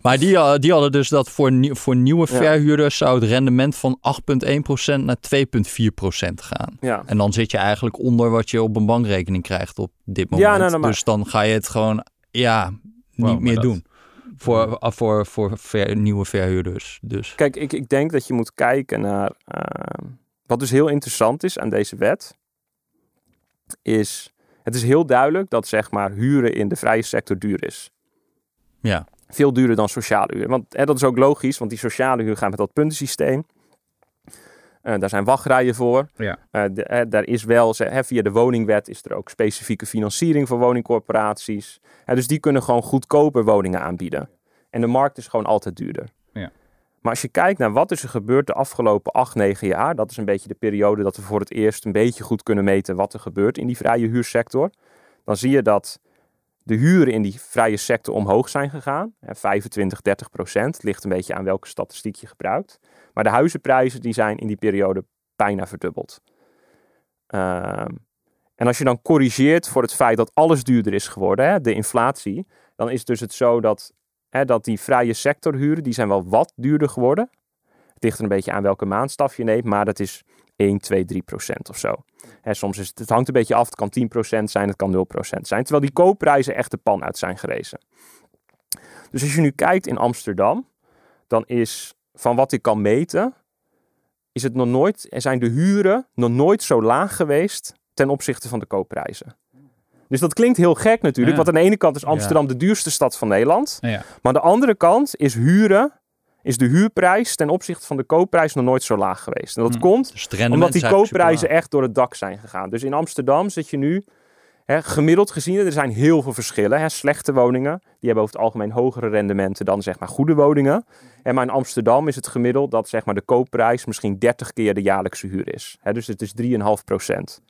Maar die, die hadden dus dat voor, nieuw- voor nieuwe Ja. verhuurders zou het rendement van 8,1% naar 2,4% gaan. ja. En dan zit je eigenlijk onder wat je op een bankrekening krijgt op dit moment. Ja, nou, nou, maar- Dus dan ga je het gewoon ja, niet meer dat- doen. Voor, ah, voor, voor ver- nieuwe verhuurders. Dus Kijk, ik, ik denk dat je moet kijken naar. ehm, wat dus heel interessant is aan deze wet. Is. Het is heel duidelijk dat zeg maar huren in de vrije sector duur is. ja, Veel duurder dan sociale huur. Want hè, dat is ook logisch, want die sociale huur gaat met dat puntensysteem. Eh, daar zijn wachtrijen voor. Ja. Eh, de- hè, daar is wel, hè, via de woningwet is er ook specifieke financiering voor woningcorporaties. Dus die kunnen gewoon goedkoper woningen aanbieden. En de markt is gewoon altijd duurder. Ja. Maar als je kijkt naar wat is er gebeurd de afgelopen 8, 9 jaar, dat is een beetje de periode dat we voor het eerst een beetje goed kunnen meten wat er gebeurt in die vrije huursector. Dan zie je dat de huren in die vrije sector omhoog zijn gegaan. Hè, 25, 30 procent. Het ligt een beetje aan welke statistiek je gebruikt. Maar de huizenprijzen die zijn in die periode bijna verdubbeld. Ehm, en als je dan corrigeert voor het feit dat alles duurder is geworden, hè, de inflatie, dan is dus het zo dat, hè, dat die vrije sectorhuren, die zijn wel wat duurder geworden. Het ligt er een beetje aan welke maandstaf je neemt, maar dat is 1, 2, 3 procent of zo. Hè, soms is het, het hangt een beetje af, het kan 10 procent zijn, het kan 0 procent zijn. Terwijl die koopprijzen echt de pan uit zijn gerezen. Dus als je nu kijkt in Amsterdam, dan is van wat ik kan meten, is het nog nooit, er zijn de huren nog nooit zo laag geweest ten opzichte van de koopprijzen. Dus dat klinkt heel gek natuurlijk, Ja. want aan de ene kant is Amsterdam de duurste stad van Nederland. Ja. Maar aan de andere kant is huren, is de huurprijs ten opzichte van de koopprijs nog nooit zo laag geweest. En dat Hm. komt dus omdat die koopprijzen echt door het dak zijn gegaan. Dus in Amsterdam zit je nu, hè, gemiddeld gezien, er zijn heel veel verschillen. Hè. Slechte woningen, die hebben over het algemeen hogere rendementen dan zeg maar goede woningen. En maar in Amsterdam is het gemiddeld dat zeg maar de koopprijs misschien 30 keer de jaarlijkse huur is. Hè, dus het is 3,5 procent.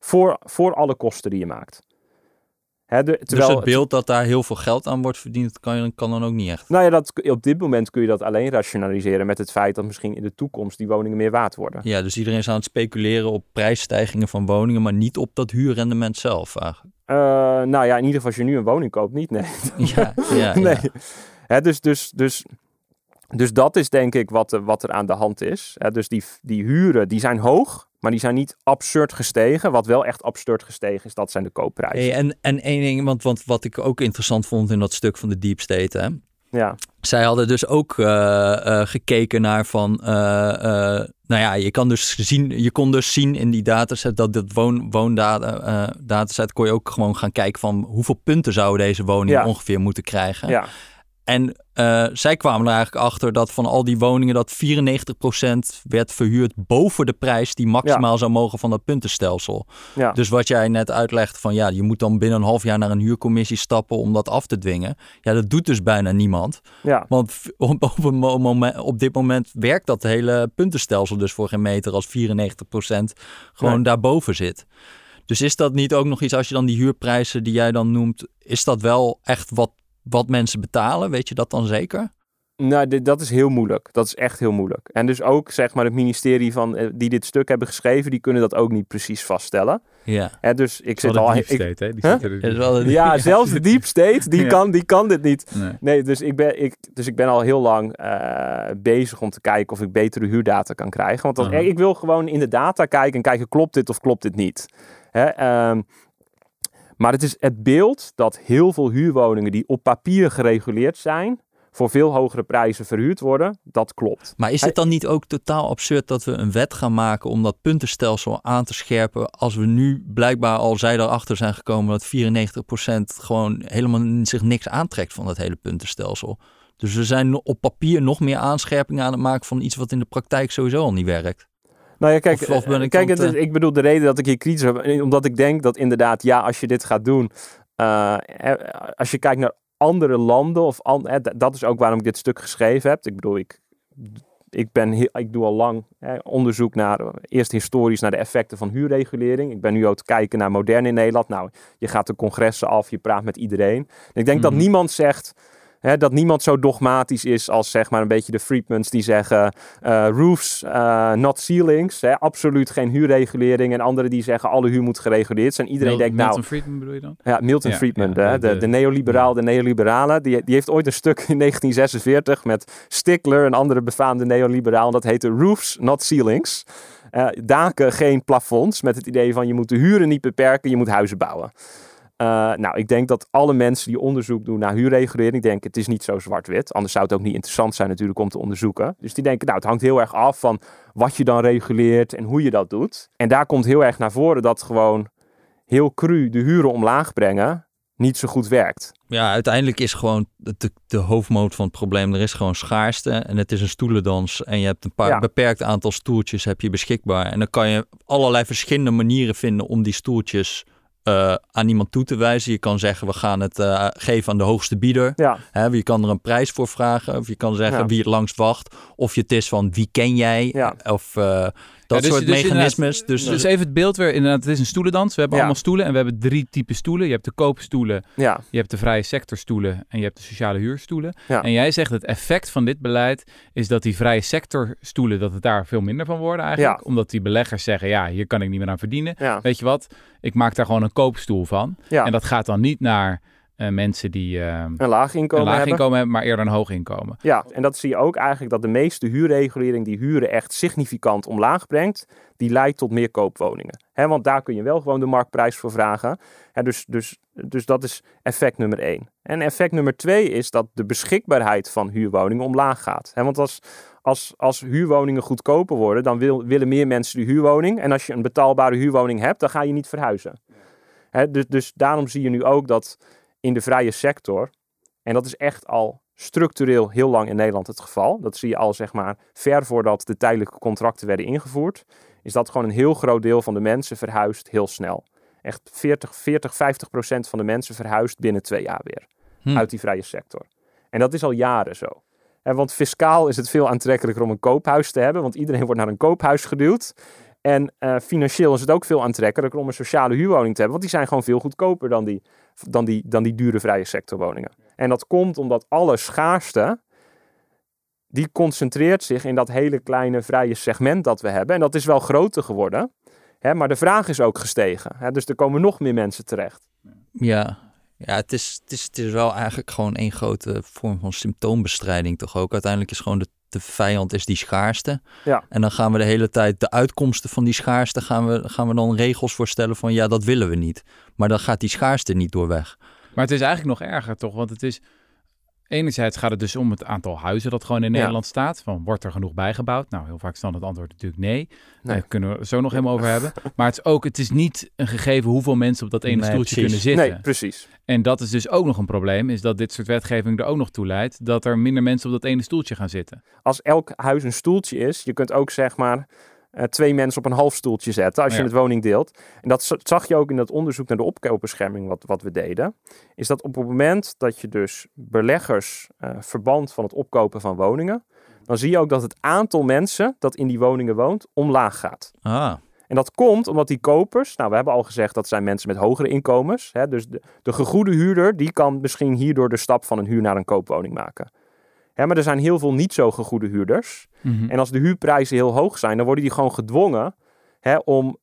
Voor, voor alle kosten die je maakt. De, Dus terwijl het beeld dat daar heel veel geld aan wordt verdiend, kan, je- kan dan ook niet echt. Nou ja, dat, op dit moment kun je dat alleen rationaliseren met het feit dat misschien in de toekomst die woningen meer waard worden. Ja, dus iedereen is aan het speculeren op prijsstijgingen van woningen, maar niet op dat huurrendement zelf eigenlijk. Eh, nou ja, in ieder geval als je nu een woning koopt, niet, nee. [laughs] Ja, ja, [laughs] nee. ja. Hè, dus, dus, dus, dus dat is denk ik wat, er- wat er aan de hand is. Hè, dus die, die huren, die zijn hoog, maar die zijn niet absurd gestegen. Wat wel echt absurd gestegen is, dat zijn de koopprijzen. Hey, en, en één ding, want, want wat ik ook interessant vond in dat stuk van de Deep State, hè, Ja, zij hadden dus ook eh, eh, gekeken naar van, eh, nou ja, je kan dus zien, je kon dus zien in die dataset dat dit woon, woondata, dataset kon je ook gewoon gaan kijken van hoeveel punten zouden deze woningen Ja. ongeveer moeten krijgen. ja, En eh, zij kwamen er eigenlijk achter dat van al die woningen dat 94% werd verhuurd boven de prijs die maximaal zou mogen van dat puntenstelsel. ja. Dus wat jij net uitlegt van ja, je moet dan binnen een half jaar naar een huurcommissie stappen om dat af te dwingen. Ja, dat doet dus bijna niemand. ja. Want [laughs] op, op, een mo- moment, op dit moment werkt dat hele puntenstelsel dus voor geen meter als 94% gewoon Nee. daarboven zit. Dus is dat niet ook nog iets, als je dan die huurprijzen die jij dan noemt, is dat wel echt wat, wat mensen betalen? Weet je dat dan zeker? Nou, dit, dat is heel moeilijk. Dat is echt heel moeilijk. En dus ook, zeg maar, het ministerie van, eh, die dit stuk hebben geschreven, die kunnen dat ook niet precies vaststellen. Ja. Hè, dus ik zit al... de ik- deep state, hè? Die Huh? zit er- Is wel een- ja, zelfs de deep state, die, Ja. kan, die kan dit niet. Nee. Nee, dus ik ben, ik, dus ik ben al heel lang eh, bezig om te kijken of ik betere huurdata kan krijgen. Want dat, ik wil gewoon in de data kijken en kijken, klopt dit of klopt dit niet? Hè, ehm, Maar het is het beeld dat heel veel huurwoningen die op papier gereguleerd zijn, voor veel hogere prijzen verhuurd worden, dat klopt. Maar is het dan niet ook totaal absurd dat we een wet gaan maken om dat puntenstelsel aan te scherpen als we nu blijkbaar al zij erachter zijn gekomen dat 94% gewoon helemaal zich niks aantrekt van dat hele puntenstelsel? Dus we zijn op papier nog meer aanscherpingen aan het maken van iets wat in de praktijk sowieso al niet werkt. Nou ja, kijk, Of- of ben ik kijk het ik bedoel, de reden dat ik hier kritisch heb, eh, omdat ik denk dat inderdaad, ja, als je dit gaat doen, eh, eh, als je kijkt naar andere landen, of an- eh, dat is ook waarom ik dit stuk geschreven heb. Ik bedoel, ik, ik, ben ik doe al lang eh, onderzoek naar, eh, eerst historisch naar de effecten van huurregulering. Ik ben nu ook te kijken naar modern in Nederland. Nou, je gaat de congressen af, je praat met iedereen. En ik denk dat Mhm. niemand zegt, hè, dat niemand zo dogmatisch is als zeg maar een beetje de Friedmans die zeggen eh, roofs, eh, not ceilings. Hè, absoluut geen huurregulering. En anderen die zeggen alle huur moet gereguleerd zijn. Iedereen Mil- denkt nou, Milton Friedman bedoel je dan? ja, Milton Ja, Friedman, ja, de, de- de, de- de neoliberaal, de neoliberale, die, die heeft ooit een stuk in 1946 met Stickler, een andere befaamde neoliberaal. Dat heette Roofs, Not Ceilings. Eh, daken, geen plafonds, met het idee van je moet de huren niet beperken, je moet huizen bouwen. Eh, nou, ik denk dat alle mensen die onderzoek doen naar huurregulering, ik denk het is niet zo zwart-wit. Anders zou het ook niet interessant zijn natuurlijk om te onderzoeken. Dus die denken, nou, het hangt heel erg af van wat je dan reguleert en hoe je dat doet. En daar komt heel erg naar voren dat gewoon heel cru de huren omlaag brengen niet zo goed werkt. Ja, uiteindelijk is gewoon de, de, de hoofdmoot van het probleem. Er is gewoon schaarste en het is een stoelendans. En je hebt een paar Ja. beperkt aantal stoeltjes heb je beschikbaar. En dan kan je allerlei verschillende manieren vinden om die stoeltjes eh, aan iemand toe te wijzen. Je kan zeggen, we gaan het eh, geven aan de hoogste bieder. Ja, je kan er een prijs voor vragen. Of je kan zeggen Ja. wie het langst wacht. Of je het is van wie ken jij. Ja. Of eh, dat dus- soort dus mechanismes. Dus, Dus even het beeld weer. Inderdaad, het is een stoelendans. We hebben allemaal stoelen en we hebben drie typen stoelen. Je hebt de koopstoelen, ja, je hebt de vrije sectorstoelen en je hebt de sociale huurstoelen. Ja. En jij zegt het effect van dit beleid is dat die vrije sectorstoelen, dat het daar veel minder van worden eigenlijk. Omdat die beleggers zeggen, ja, hier kan ik niet meer aan verdienen. ja, Weet je wat, ik maak daar gewoon een koopstoel van. ja. En dat gaat dan niet naar eh, mensen die eh, een laag een inkomen laag hebben. inkomen hebben, maar eerder een hoog inkomen. Ja, en dat zie je ook eigenlijk dat de meeste huurregulering die huren echt significant omlaag brengt, die leidt tot meer koopwoningen. Hè, want daar kun je wel gewoon de marktprijs voor vragen. Hè, dus, dus, dus dat is effect nummer één. En effect nummer twee is dat de beschikbaarheid van huurwoningen omlaag gaat. Hè, want als, als, als huurwoningen goedkoper worden, dan wil, willen meer mensen die huurwoning. En als je een betaalbare huurwoning hebt, dan ga je niet verhuizen. Dus, dus daarom zie je nu ook dat in de vrije sector, en dat is echt al structureel heel lang in Nederland het geval. Dat zie je al zeg maar ver voordat de tijdelijke contracten werden ingevoerd. Is dat gewoon een heel groot deel van de mensen verhuist heel snel. Echt 40, 40 50 procent van de mensen verhuist binnen twee jaar weer. Hm. Uit die vrije sector. En dat is al jaren zo. En want fiscaal is het veel aantrekkelijker om een koophuis te hebben. Want iedereen wordt naar een koophuis geduwd. En eh, financieel is het ook veel aantrekkelijker om een sociale huurwoning te hebben. Want die zijn gewoon veel goedkoper dan die, dan die, dan die dure vrije sectorwoningen. En dat komt omdat alle schaarste, die concentreert zich in dat hele kleine vrije segment dat we hebben. En dat is wel groter geworden, hè, maar de vraag is ook gestegen. Hè, dus er komen nog meer mensen terecht. Ja, ja het, is, het, is, het is wel eigenlijk gewoon één grote vorm van symptoombestrijding toch ook. Uiteindelijk is gewoon de, de vijand is die schaarste. Ja. En dan gaan we de hele tijd de uitkomsten van die schaarste... gaan we, gaan we dan regels voorstellen van ja, dat willen we niet. Maar dan gaat die schaarste niet door weg. Maar het is eigenlijk nog erger toch? Want het is. Enerzijds gaat het dus om het aantal huizen dat gewoon in Ja. Nederland staat. Van wordt er genoeg bijgebouwd? Nou, heel vaak is dan het antwoord natuurlijk nee. Nee. Daar kunnen we het zo nog helemaal over hebben. Maar het is ook, het is niet een gegeven hoeveel mensen op dat ene Nee, stoeltje precies. kunnen zitten. Nee, precies. En dat is dus ook nog een probleem, is dat dit soort wetgeving er ook nog toe leidt dat er minder mensen op dat ene stoeltje gaan zitten. Als elk huis een stoeltje is, je kunt ook zeg maar eh, twee mensen op een half stoeltje zetten als je Ja. het woning deelt. En dat zag je ook in dat onderzoek naar de opkoopbescherming wat, wat we deden. Is dat op het moment dat je dus beleggers eh verband van het opkopen van woningen, dan zie je ook dat het aantal mensen dat in die woningen woont omlaag gaat. Ah, En dat komt omdat die kopers, nou we hebben al gezegd dat zijn mensen met hogere inkomens. Hè, dus de, de gegoede huurder, die kan misschien hierdoor de stap van een huur naar een koopwoning maken. Hè, maar er zijn heel veel niet zo gegoede huurders. En als de huurprijzen heel hoog zijn, dan worden die gewoon gedwongen hè, om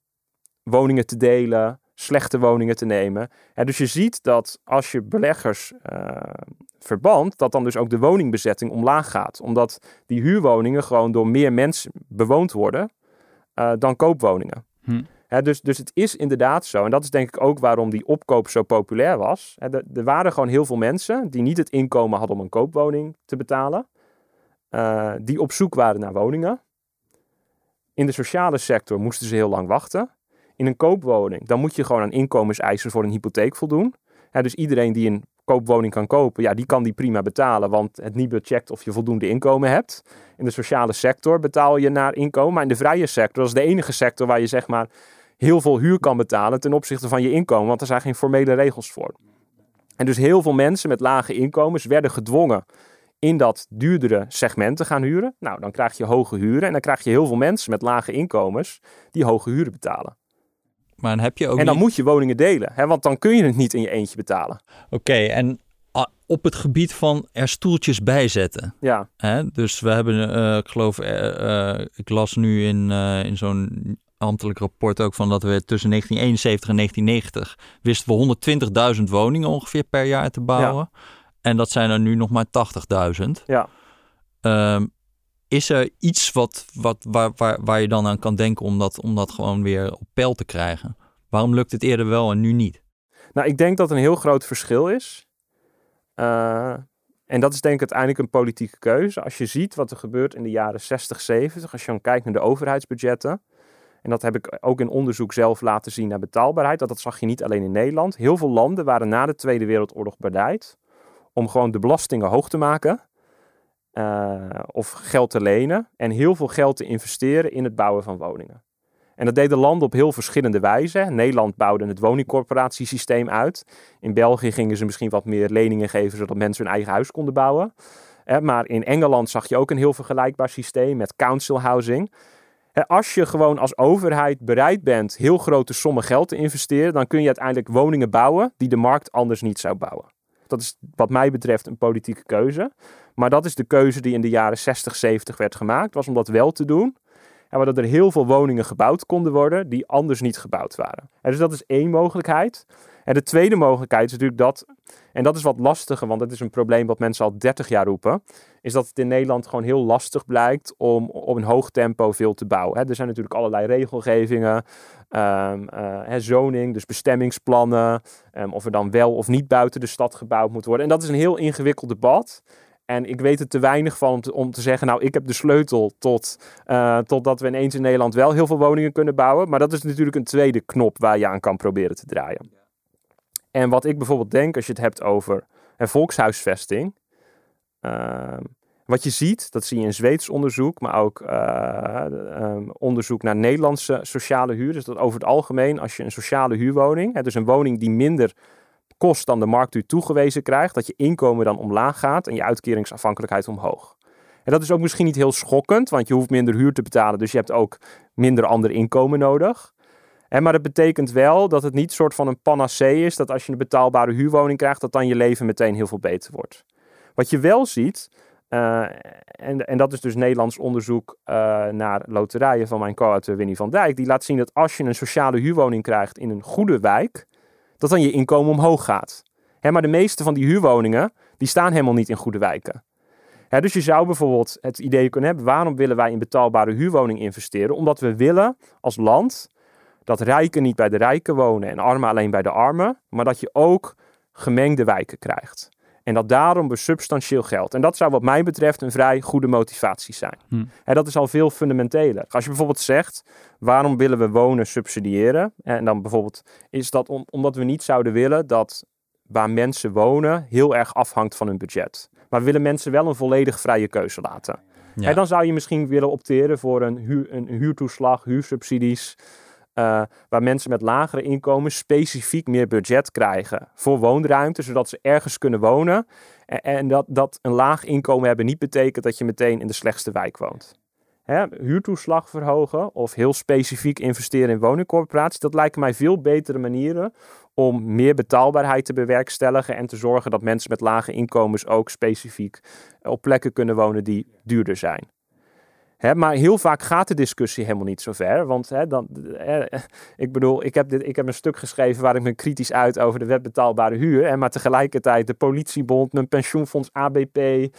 woningen te delen, slechte woningen te nemen. Hè, dus je ziet dat als je beleggers eh verband, dat dan dus ook de woningbezetting omlaag gaat. Omdat die huurwoningen gewoon door meer mensen bewoond worden eh, dan koopwoningen. Hm. Dus, dus het is inderdaad zo. En dat is denk ik ook waarom die opkoop zo populair was. Hè, er, waren gewoon heel veel mensen die niet het inkomen hadden om een koopwoning te betalen. eh, die op zoek waren naar woningen. In de sociale sector moesten ze heel lang wachten. In een koopwoning, dan moet je gewoon aan inkomenseisen voor een hypotheek voldoen. Dus iedereen die een koopwoning kan kopen, ja, die kan die prima betalen, want het Nibud checkt of je voldoende inkomen hebt. In de sociale sector betaal je naar inkomen, maar in de vrije sector, dat is de enige sector waar je zeg maar heel veel huur kan betalen ten opzichte van je inkomen, want er zijn geen formele regels voor. En dus heel veel mensen met lage inkomens werden gedwongen in dat duurdere segment te gaan huren. Nou, dan krijg je hoge huren en dan krijg je heel veel mensen met lage inkomens die hoge huren betalen. Maar dan heb je ook En dan niet- moet je woningen delen, hè, want dan kun je het niet in je eentje betalen. Oké, en ah, op het gebied van er stoeltjes bijzetten. Ja, Hè? Dus we hebben, eh, ik geloof, eh, eh, ik las nu in, in zo'n ambtelijk rapport ook van dat we tussen 1971 en 1990 wisten we 120.000 woningen ongeveer per jaar te bouwen. En dat zijn er nu nog maar 80.000. ja. Ehm, is er iets wat, wat, waar, waar, waar je dan aan kan denken om dat, om dat gewoon weer op peil te krijgen? Waarom lukt het eerder wel en nu niet? Nou, ik denk dat een heel groot verschil is. Eh, en dat is denk ik uiteindelijk een politieke keuze. Als je ziet wat er gebeurt in de jaren 60, 70, als je dan kijkt naar de overheidsbudgetten. En dat heb ik ook in onderzoek zelf laten zien naar betaalbaarheid. Dat, dat zag je niet alleen in Nederland. Heel veel landen waren na de Tweede Wereldoorlog bereid om gewoon de belastingen hoog te maken. eh, of geld te lenen. En heel veel geld te investeren in het bouwen van woningen. En dat deden landen op heel verschillende wijzen. Nederland bouwde het woningcorporatiesysteem uit. In België gingen ze misschien wat meer leningen geven, zodat mensen hun eigen huis konden bouwen. Eh, maar in Engeland zag je ook een heel vergelijkbaar systeem met council housing. Als je gewoon als overheid bereid bent heel grote sommen geld te investeren, dan kun je uiteindelijk woningen bouwen die de markt anders niet zou bouwen. Dat is wat mij betreft een politieke keuze. Maar dat is de keuze die in de jaren 60, 70 werd gemaakt, was om dat wel te doen. En waardoor er heel veel woningen gebouwd konden worden die anders niet gebouwd waren. En dus dat is één mogelijkheid. En de tweede mogelijkheid is natuurlijk dat, en dat is wat lastiger, want het is een probleem wat mensen al 30 jaar roepen, is dat het in Nederland gewoon heel lastig blijkt om op een hoog tempo veel te bouwen. Er zijn natuurlijk allerlei regelgevingen, ehm, eh, zoning, dus bestemmingsplannen, ehm, of er dan wel of niet buiten de stad gebouwd moet worden. En dat is een heel ingewikkeld debat. En ik weet er te weinig van om te, zeggen, nou, ik heb de sleutel tot, eh, totdat we ineens in Nederland wel heel veel woningen kunnen bouwen. Maar dat is natuurlijk een tweede knop waar je aan kan proberen te draaien. En wat ik bijvoorbeeld denk, als je het hebt over een volkshuisvesting. ehm, wat je ziet, dat zie je in Zweeds onderzoek, maar ook eh, ehm, onderzoek naar Nederlandse sociale huur. Dus dat over het algemeen, als je een sociale huurwoning, hè, dus een woning die minder kost dan de markt u toegewezen krijgt, dat je inkomen dan omlaag gaat en je uitkeringsafhankelijkheid omhoog. En dat is ook misschien niet heel schokkend, want je hoeft minder huur te betalen, dus je hebt ook minder ander inkomen nodig. En maar dat betekent wel dat het niet soort van een panacee is, dat als je een betaalbare huurwoning krijgt, dat dan je leven meteen heel veel beter wordt. Wat je wel ziet, eh, en, en dat is dus Nederlands onderzoek eh, naar loterijen van mijn co-auteur Winnie van Dijk, die laat zien dat als je een sociale huurwoning krijgt in een goede wijk, dat dan je inkomen omhoog gaat. Hè, maar de meeste van die huurwoningen, die staan helemaal niet in goede wijken. Hè, dus je zou bijvoorbeeld het idee kunnen hebben, waarom willen wij in betaalbare huurwoning investeren? Omdat we willen als land dat rijken niet bij de rijken wonen en armen alleen bij de armen, maar dat je ook gemengde wijken krijgt. En dat daarom we substantieel geld. En dat zou wat mij betreft een vrij goede motivatie zijn. Hm. En dat is al veel fundamenteler. Als je bijvoorbeeld zegt, waarom willen we wonen subsidiëren? En dan bijvoorbeeld is dat om- omdat we niet zouden willen dat waar mensen wonen heel erg afhangt van hun budget. Maar we willen mensen wel een volledig vrije keuze laten. Ja. En dan zou je misschien willen opteren voor een, huur, een huurtoeslag, huursubsidies. Eh, waar mensen met lagere inkomens specifiek meer budget krijgen voor woonruimte, zodat ze ergens kunnen wonen. En, en dat, dat een laag inkomen hebben niet betekent dat je meteen in de slechtste wijk woont. Hè, huurtoeslag verhogen of heel specifiek investeren in woningcorporaties, dat lijken mij veel betere manieren om meer betaalbaarheid te bewerkstelligen en te zorgen dat mensen met lage inkomens ook specifiek op plekken kunnen wonen die duurder zijn. Maar heel vaak gaat de discussie helemaal niet zo ver. Want dan, eh, [laughs] ik bedoel, ik heb, dit, ik heb een stuk geschreven waar ik me kritisch uit over de wet betaalbare huur. Maar tegelijkertijd de politiebond, mijn pensioenfonds ABP, eh,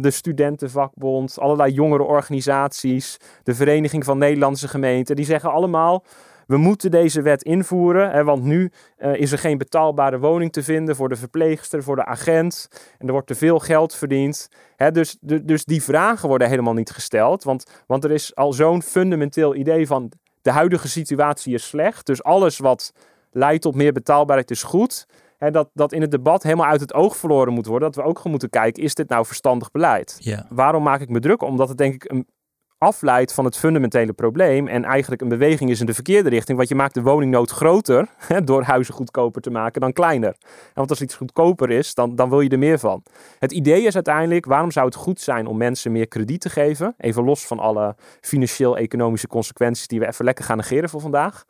de studentenvakbond, allerlei jongere organisaties, de Vereniging van Nederlandse Gemeenten. Die zeggen allemaal, we moeten deze wet invoeren, hè, want nu uh, is er geen betaalbare woning te vinden voor de verpleegster, voor de agent. En er wordt te veel geld verdiend. Hè, dus, de, dus die vragen worden helemaal niet gesteld, want, want er is al zo'n fundamenteel idee van de huidige situatie is slecht. Dus alles wat leidt tot meer betaalbaarheid is goed. Hè, dat, dat in het debat helemaal uit het oog verloren moet worden. Dat we ook gewoon moeten kijken, is dit nou verstandig beleid? Ja. Waarom maak ik me druk? Omdat het denk ik een, afleidt van het fundamentele probleem en eigenlijk een beweging is in de verkeerde richting. Want je maakt de woningnood groter [laughs] hè, door huizen goedkoper te maken dan kleiner. En want als iets goedkoper is, dan, dan wil je er meer van. Het idee is uiteindelijk, waarom zou het goed zijn om mensen meer krediet te geven? Even los van alle financieel-economische consequenties die we even lekker gaan negeren voor vandaag.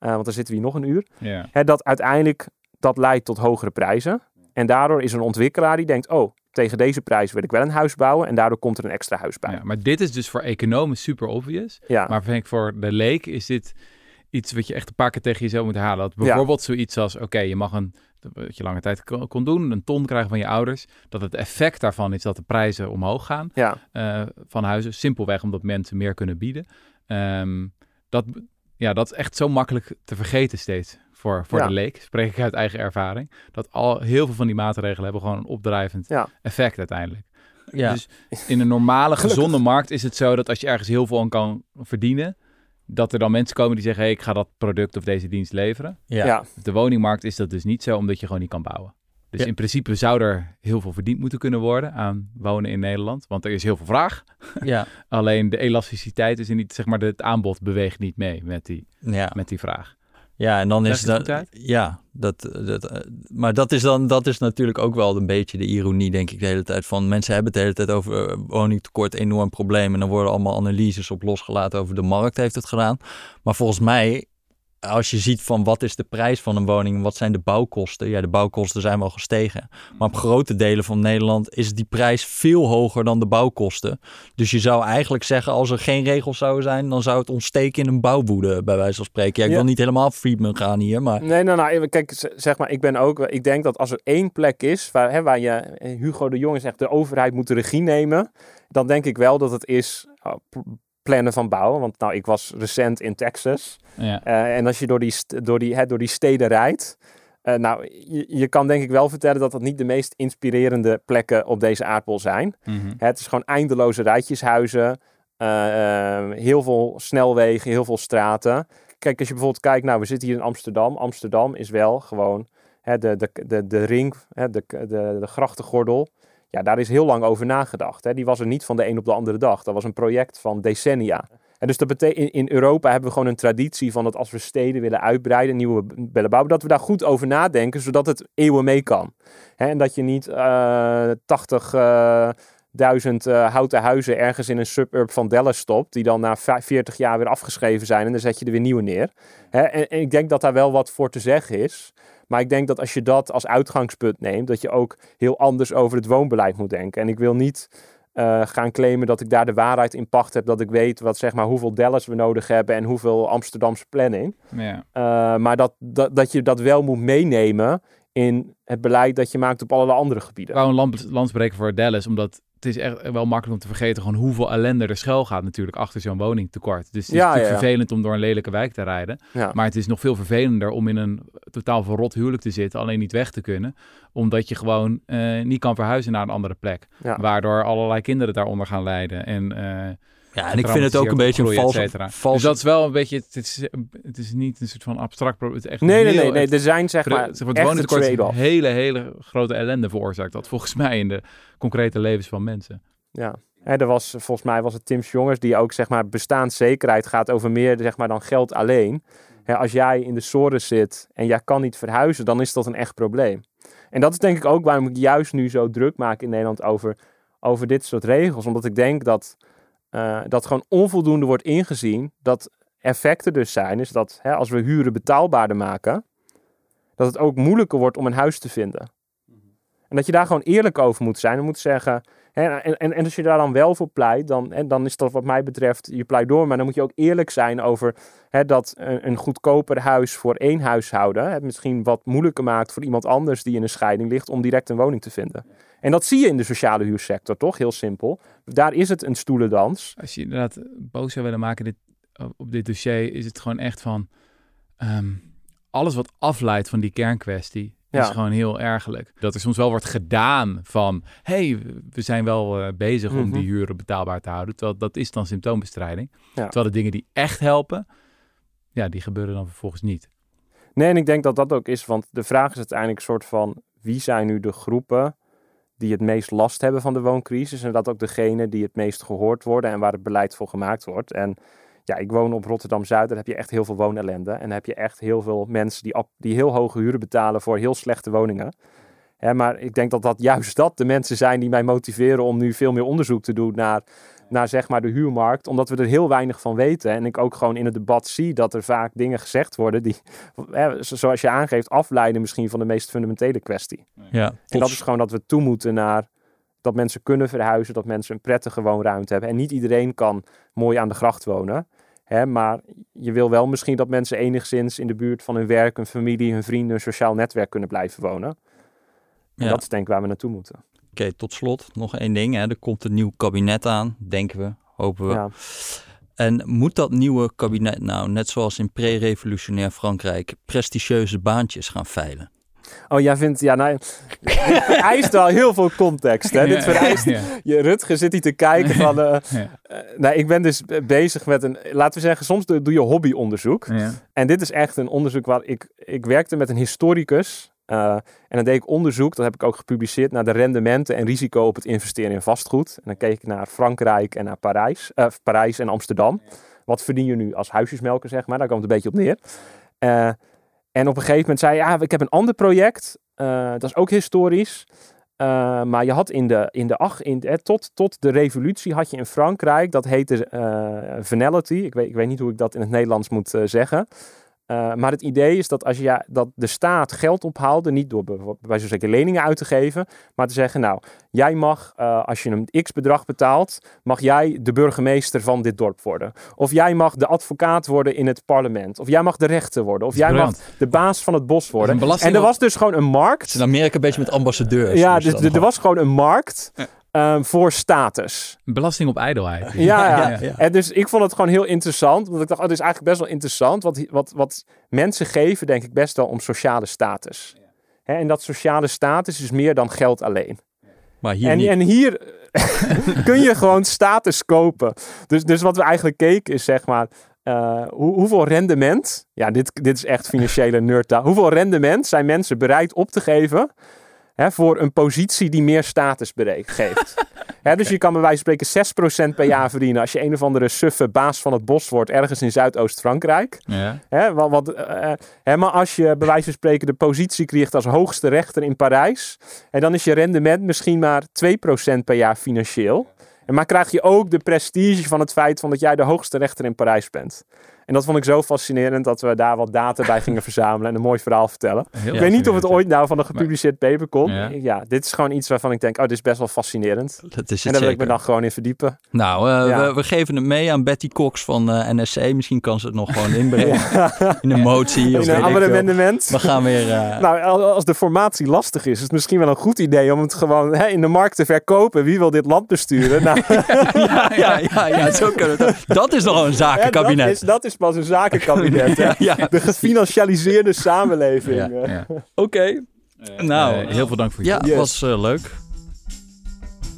Uh, want dan zitten we hier nog een uur. Ja. Hè, dat uiteindelijk dat leidt tot hogere prijzen. En daardoor is een ontwikkelaar die denkt, oh, tegen deze prijs wil ik wel een huis bouwen en daardoor komt er een extra huis bij. Ja, maar dit is dus voor economen super obvious. Ja. Maar vind ik voor de leek is dit iets wat je echt een paar keer tegen jezelf moet halen. Dat bijvoorbeeld zoiets als, oké, je mag een, wat je lange tijd kon doen, een ton krijgen van je ouders. Dat het effect daarvan is dat de prijzen omhoog gaan ja. uh, van huizen. Simpelweg omdat mensen meer kunnen bieden. Um, dat, ja, dat is echt zo makkelijk te vergeten steeds voor, voor Ja. de leek. Spreek ik uit eigen ervaring. Dat al heel veel van die maatregelen hebben gewoon een opdrijvend Ja. effect uiteindelijk. Ja. Dus in een normale, gezonde markt is het zo dat als je ergens heel veel aan kan verdienen, dat er dan mensen komen die zeggen, hey, ik ga dat product of deze dienst leveren. ja. De woningmarkt is dat dus niet zo, omdat je gewoon niet kan bouwen. Dus Ja. in principe zou er heel veel verdiend moeten kunnen worden aan wonen in Nederland, want er is heel veel vraag. ja. [laughs] Alleen de elasticiteit is niet, zeg maar, het aanbod beweegt niet mee met die, ja. met die vraag. Ja, en dan Leg is dat. Ja, dat, dat, eh, maar dat is dan dat is natuurlijk ook wel een beetje de ironie, denk ik, de hele tijd. Van mensen hebben het de hele tijd over eh, woningtekort, enorm probleem. En dan worden allemaal analyses op losgelaten over de markt heeft het gedaan. Maar volgens mij, als je ziet van wat is de prijs van een woning wat zijn de bouwkosten. Ja, de bouwkosten zijn wel gestegen. Maar op grote delen van Nederland is die prijs veel hoger dan de bouwkosten. Dus je zou eigenlijk zeggen, als er geen regels zouden zijn, dan zou het ontsteken in een bouwwoede, bij wijze van spreken. Ja, ik Ja. wil niet helemaal Friedman gaan hier, maar Nee, nou, nou, even- kijk, zeg maar, ik ben ook, ik denk dat als er één plek is waar, hè, waar je, eh, Hugo de Jonge zegt, de overheid moet de regie nemen, dan denk ik wel dat het is oh, plannen van bouwen. Want nou, ik was recent in Texas. Ja. Eh, en als je door die, door die, hè, door die steden rijdt, eh, nou, je, je kan denk ik wel vertellen dat dat niet de meest inspirerende plekken op deze aardbol zijn. Mhm. Het is gewoon eindeloze rijtjeshuizen, eh, heel veel snelwegen, heel veel straten. Kijk, als je bijvoorbeeld kijkt, nou, we zitten hier in Amsterdam. Amsterdam is wel gewoon hè, de, de, de, de ring, hè, de, de, de grachtengordel. Ja, daar is heel lang over nagedacht. Hè. Die was er niet van de een op de andere dag. Dat was een project van decennia. En dus dat betekent, in, Europa hebben we gewoon een traditie van dat als we steden willen uitbreiden, nieuwe b- willen bouwen, dat we daar goed over nadenken, zodat het eeuwen mee kan. Hè, en dat je niet eh 80 eh, duizend eh, houten huizen ergens in een suburb van Dallas stopt, die dan na va- 40 jaar weer afgeschreven zijn en dan zet je er weer nieuwe neer. Hè, en, en ik denk dat daar wel wat voor te zeggen is. Maar ik denk dat als je dat als uitgangspunt neemt, dat je ook heel anders over het woonbeleid moet denken. En ik wil niet eh, gaan claimen dat ik daar de waarheid in pacht heb, dat ik weet wat, zeg maar, hoeveel Dallas we nodig hebben en hoeveel Amsterdamse planning. Ja. Eh, maar dat, dat, dat je dat wel moet meenemen in het beleid dat je maakt op allerlei andere Ik gebieden. wou een land, landsbreken voor Dallas, omdat het is echt wel makkelijk om te vergeten gewoon hoeveel ellende er schuil gaat natuurlijk achter zo'n woningtekort. Dus het is Ja, natuurlijk ja, vervelend om door een lelijke wijk te rijden. Ja. Maar het is nog veel vervelender om in een totaal verrot huwelijk te zitten, alleen niet weg te kunnen. Omdat je gewoon eh, niet kan verhuizen naar een andere plek. Waardoor allerlei kinderen daaronder gaan lijden. En, eh, ja, en ik vind het ook een beetje een cetera. valse Dus dat is wel een beetje, het is, het is niet een soort van abstract probleem. Het is echt Nee, nee, nee, nee. echt- Er zijn zeg maar Zeg maar, het woningtekort een hele, hele grote ellende veroorzaakt. Dat volgens mij in de concrete levens van mensen. Ja. Hè, er was, volgens mij was het Tim Jongers die ook zeg maar bestaanszekerheid gaat over meer zeg maar, dan geld alleen. Hè, als jij in de sores zit en jij kan niet verhuizen, dan is dat een echt probleem. En dat is denk ik ook waarom ik juist nu zo druk maak in Nederland over, over dit soort regels. Omdat ik denk dat eh, dat gewoon onvoldoende wordt ingezien. Dat effecten dus zijn, is dat hè, als we huren betaalbaarder maken, dat het ook moeilijker wordt om een huis te vinden. En dat je daar gewoon eerlijk over moet zijn en moet zeggen, Hè, En, en, en als je daar dan wel voor pleit, dan, dan is dat wat mij betreft je pleit door. Maar dan moet je ook eerlijk zijn over hè, dat een, een goedkoper huis voor één huishouden het misschien wat moeilijker maakt voor iemand anders die in een scheiding ligt om direct een woning te vinden. En dat zie je in de sociale huursector, toch? Heel simpel. Daar is het een stoelendans. Als je inderdaad boos zou willen maken dit, op dit dossier, is het gewoon echt van... ehm, alles wat afleidt van die kernkwestie is Ja. gewoon heel ergerlijk. Dat er soms wel wordt gedaan van, hey, we zijn wel eh, bezig om Mhm. die huren betaalbaar te houden. Terwijl dat is dan symptoombestrijding. Ja. Terwijl de dingen die echt helpen, ja, die gebeuren dan vervolgens niet. Nee, en ik denk dat dat ook is, want de vraag is uiteindelijk een soort van wie zijn nu de groepen die het meest last hebben van de wooncrisis en dat ook degene die het meest gehoord worden en waar het beleid voor gemaakt wordt. En ja, ik woon op Rotterdam-Zuid, daar heb je echt heel veel woonellende en dan heb je echt heel veel mensen die, die heel hoge huren betalen voor heel slechte woningen. Maar ik denk dat dat juist dat de mensen zijn die mij motiveren om nu veel meer onderzoek te doen naar, naar zeg maar de huurmarkt, omdat we er heel weinig van weten. En ik ook gewoon in het debat zie dat er vaak dingen gezegd worden die [laughs] hè, zoals je aangeeft, afleiden misschien van de meest fundamentele kwestie. Ja, En tot, dat is gewoon dat we toe moeten naar dat mensen kunnen verhuizen, dat mensen een prettige woonruimte hebben. En niet iedereen kan mooi aan de gracht wonen. Hè, maar je wil wel misschien dat mensen enigszins in de buurt van hun werk, hun familie, hun vrienden, een sociaal netwerk kunnen blijven wonen. En ja. dat is denk ik waar we naartoe moeten. Oké, tot slot nog één ding. Hè. Er komt een nieuw kabinet aan, denken we, hopen we. Ja. En moet dat nieuwe kabinet nou, net zoals in pre-revolutionair Frankrijk, prestigieuze baantjes gaan veilen? Oh, jij vindt, ja, nou, dit vereist wel heel veel context. Hè? [laughs] Dit vereist, Ja. je, Rutger zit hier te kijken van, [laughs] eh, Ja. eh, nou, ik ben dus bezig met een, laten we zeggen, soms doe, doe je hobbyonderzoek. En dit is echt een onderzoek waar ik, ik werkte met een historicus. Eh, en dan deed ik onderzoek, dat heb ik ook gepubliceerd, naar de rendementen en risico op het investeren in vastgoed. En dan keek ik naar Frankrijk en naar Parijs, eh, Parijs en Amsterdam. Wat verdien je nu als huisjesmelker, zeg maar? Daar komt het een beetje op neer. Eh, en op een gegeven moment zei hij, ja, ik heb een ander project. dat is ook historisch. Maar je had in de, in de ach, in, tot, tot de revolutie had je in Frankrijk, dat heette venality. Ik weet, ik weet niet hoe ik dat in het Nederlands moet zeggen. Eh, maar het idee is dat als je ja, dat de staat geld ophaalde, niet door bij zo'n zeker leningen uit te geven, maar te zeggen, nou, jij mag, eh, als je een x bedrag betaalt, mag jij de burgemeester van dit dorp worden. Of jij mag de advocaat worden in het parlement. Of jij mag de rechter worden. Of jij mag de baas van het bos worden. En er was dus gewoon een markt. Het is in Amerika een beetje met ambassadeurs. Ja, Dus er- was gewoon een markt ehm, voor status. Belasting op ijdelheid. Ja, [laughs] ja. Ja, ja. En dus ik vond het gewoon heel interessant. Want ik dacht, oh, dit is eigenlijk best wel interessant. Wat, wat, wat mensen geven, denk ik best wel om sociale status. Hè, en dat sociale status is meer dan geld alleen. Maar hier En, niet. en hier [laughs] kun je gewoon status kopen. Dus, dus wat we eigenlijk keken is zeg maar... eh, hoe, hoeveel rendement... Ja, dit, dit is echt financiële nerdtaal. Hoeveel rendement zijn mensen bereid op te geven... Hè, voor een positie die meer status geeft. [laughs] Hè, dus je kan bij wijze van spreken 6% per jaar verdienen... als je een of andere suffe baas van het bos wordt... ergens in Zuidoost-Frankrijk. Ja. Hè, want, want, eh, maar als je bij wijze van spreken de positie krijgt als hoogste rechter in Parijs, en dan is je rendement misschien maar 2% per jaar financieel. En maar krijg je ook de prestige van het feit van dat jij de hoogste rechter in Parijs bent. En dat vond ik zo fascinerend dat we daar wat data bij gingen [laughs] verzamelen en een mooi verhaal vertellen. Heel ik weet niet of het ooit nou van een gepubliceerd paper komt. Ja. Ja. dit is gewoon iets waarvan ik denk, oh, dit is best wel fascinerend. Dat is En het daar wil ik me dan gewoon in verdiepen. Nou, eh, Ja. we, we geven het mee aan Betty Cox van eh, NSC. Misschien kan ze het nog gewoon inbrengen. [laughs] In een motie. Of In weet een amendement. We gaan weer... eh, Nou, al- als de formatie lastig is, is het misschien wel een goed idee om het gewoon hè, in de markt te verkopen. Wie wil dit land besturen? Nou, [laughs] ja, ja, ja, zo kunnen we het. Dat is nog een hè, dat, zakenkabinet. is, dat is pas een zakenkabinet. [laughs] hè. Ja, ja. De gefinancialiseerde samenleving. Ja. eh. Ja. [laughs] Oké. Nou, Eh, heel veel dank voor je Ja. Yes. was eh, leuk.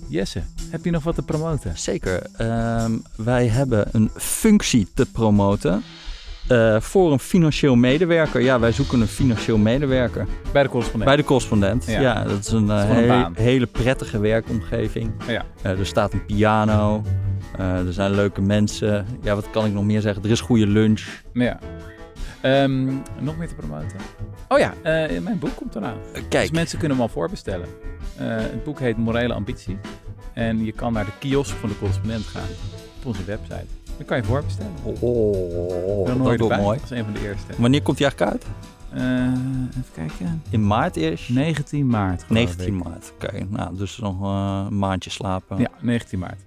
Jesse, heb je nog wat te promoten? Zeker. Ehm, wij hebben een functie te promoten. eh, voor een financieel medewerker. Ja, wij zoeken een financieel medewerker. Bij de correspondent. Bij de correspondent. Ja, Ja. dat is een, eh, Voor een he- baan. hele prettige werkomgeving. Ja. Eh, er staat een piano. Eh, er zijn leuke mensen. Ja, wat kan ik nog meer zeggen? Er is goede lunch. Ja. Ehm, nog meer te promoten? Oh ja, eh, mijn boek komt eraan. Eh, kijk, Dus mensen kunnen hem al voorbestellen. Het boek heet Morele Ambitie. En je kan naar de kiosk van de correspondent gaan. Op onze website. Dan kan je voorbestellen. oh, Dan dat hoor je wordt erbij mooi. als een van de eerste. Wanneer komt die eigenlijk uit? Even kijken. In maart eerst? 19 maart. geloof 19 ik. maart. Oké, nou, dus nog een maandje slapen. Ja, 19 maart.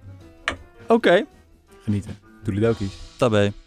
Oké, Genieten. Doei dokies. daarbij.